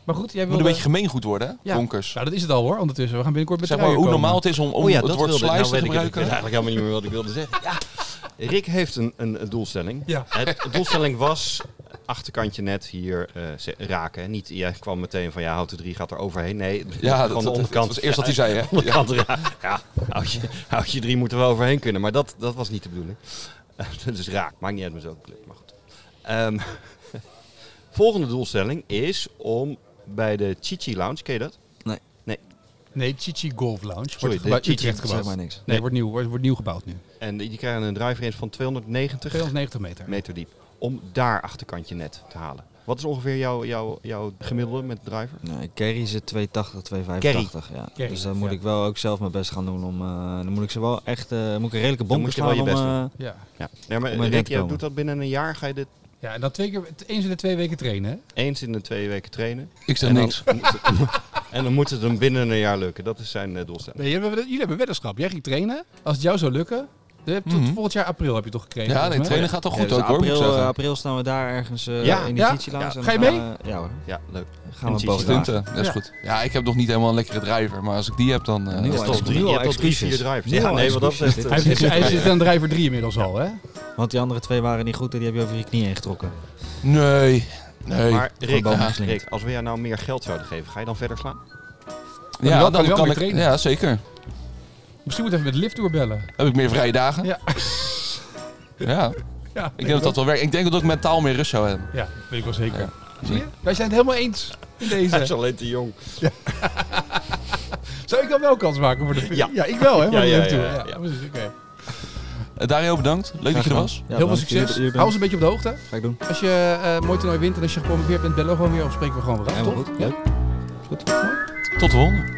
Maar goed, jij Het wil... moet een beetje gemeen goed worden, hè? Ja. Bonkers. Nou, dat is het al hoor, ondertussen. We gaan binnenkort met Zeg maar hoe komen. normaal het is om, om Oh ja, het woord wilde, slice nou te weet ik, ik gebruiken. weet eigenlijk helemaal niet meer wat ik wilde zeggen. Ja, Rick heeft een, een, een doelstelling. Ja. Het, de doelstelling was achterkantje net hier eh, raken. hè. Niet, jij kwam meteen van ja, houten 3 gaat er overheen. Nee, Ja, dat, de onderkant. dat was eerst wat hij zei, hè? onderkant raken. Ja, houtje, houtje 3 moet er wel overheen kunnen. Maar dat, dat was niet de bedoeling. Eh, dus raak, maakt niet uit met zo'n club. Maar goed. Ehm, volgende doelstelling is om bij de Chichi Lounge, ken je dat? Nee, Chichi Golf Lounge. Sorry, Wordt de Chichi, Utrecht zeg gebouwd. maar niks. Nee, wordt nieuw, wordt, wordt nieuw gebouwd nu. En die krijgen een drive range van 290 290 meter. meter diep. Om daar achterkantje net te halen. Wat is ongeveer jouw, jouw, jouw gemiddelde met driver? Nee, carry zit 280, 285. Ja. Carry, dus dan moet ja. ik wel ook zelf mijn best gaan doen om. eh, dan moet ik ze wel echt. eh, moet ik een redelijke Dan bom moet je slaan wel je om, best eh, doen. Ja. Ja. Nee, maar Om erin Rick, te jij komen. doet dat binnen een jaar. Ga je dit ja, en dan twee keer, eens in de twee weken trainen. hè? eens in de twee weken trainen. Ik zeg En dan, niks. en dan moet het hem binnen een jaar lukken. Dat is zijn eh, doelstelling. Nee, jullie hebben, jullie hebben weddenschap. Jij ging trainen. Als het jou zou lukken. Je hebt tot Mhm. volgend jaar april heb je toch gekregen? Ja, nee, trainen gaat toch ja, goed dus ook hoor, moet ik april, zeggen. eh, april staan we daar ergens eh, Ja. in die Ja? Ja. en Ga je mee? ja hoor. Ja, leuk. Gaan we boven Stunten. dat is Ja. goed. Ja, ik heb nog niet helemaal een lekkere driver, maar als ik die heb dan... eh, al hebt excuus. al drie, je al hebt al drie, excuses. vier drivers. Ja, nee, wat dat excuses. betreft... Hij eh, zit, aan driver 3 inmiddels al, hè? Want die andere twee waren niet goed en die heb je over je knie heen getrokken. Nee, nee. Maar Rick. Rick, als we jou nou meer geld zouden geven, ga je dan verder slaan? ja, dan kan ik... trainen. Ja, zeker. Misschien moet even met de lift doorbellen. Heb ik meer vrije dagen? Ja. Ja, Ja, ik denk dat dat wel werkt. Ik denk dat ik mentaal meer rust zou hebben. Ja, weet ik wel zeker. Ja. Zie je? Wij zijn het helemaal eens in Hij is deze. alleen te jong. Zou ik dan wel kans maken voor de Ja. Ja, ik wel, hè? Ja, ja, ja, toe. ja, Ja, ja. precies, oké. Eh, Dario, bedankt. Leuk dat je er was. Ja, Heel veel succes. Hou ons een beetje op de hoogte. Ga ik doen. Als je eh, een mooi toernooi wint en als je gepromoveerd bent, bellen we gewoon weer of spreken we gewoon weer af, Helemaal toch? goed. Ja? Leuk. Tot de volgende.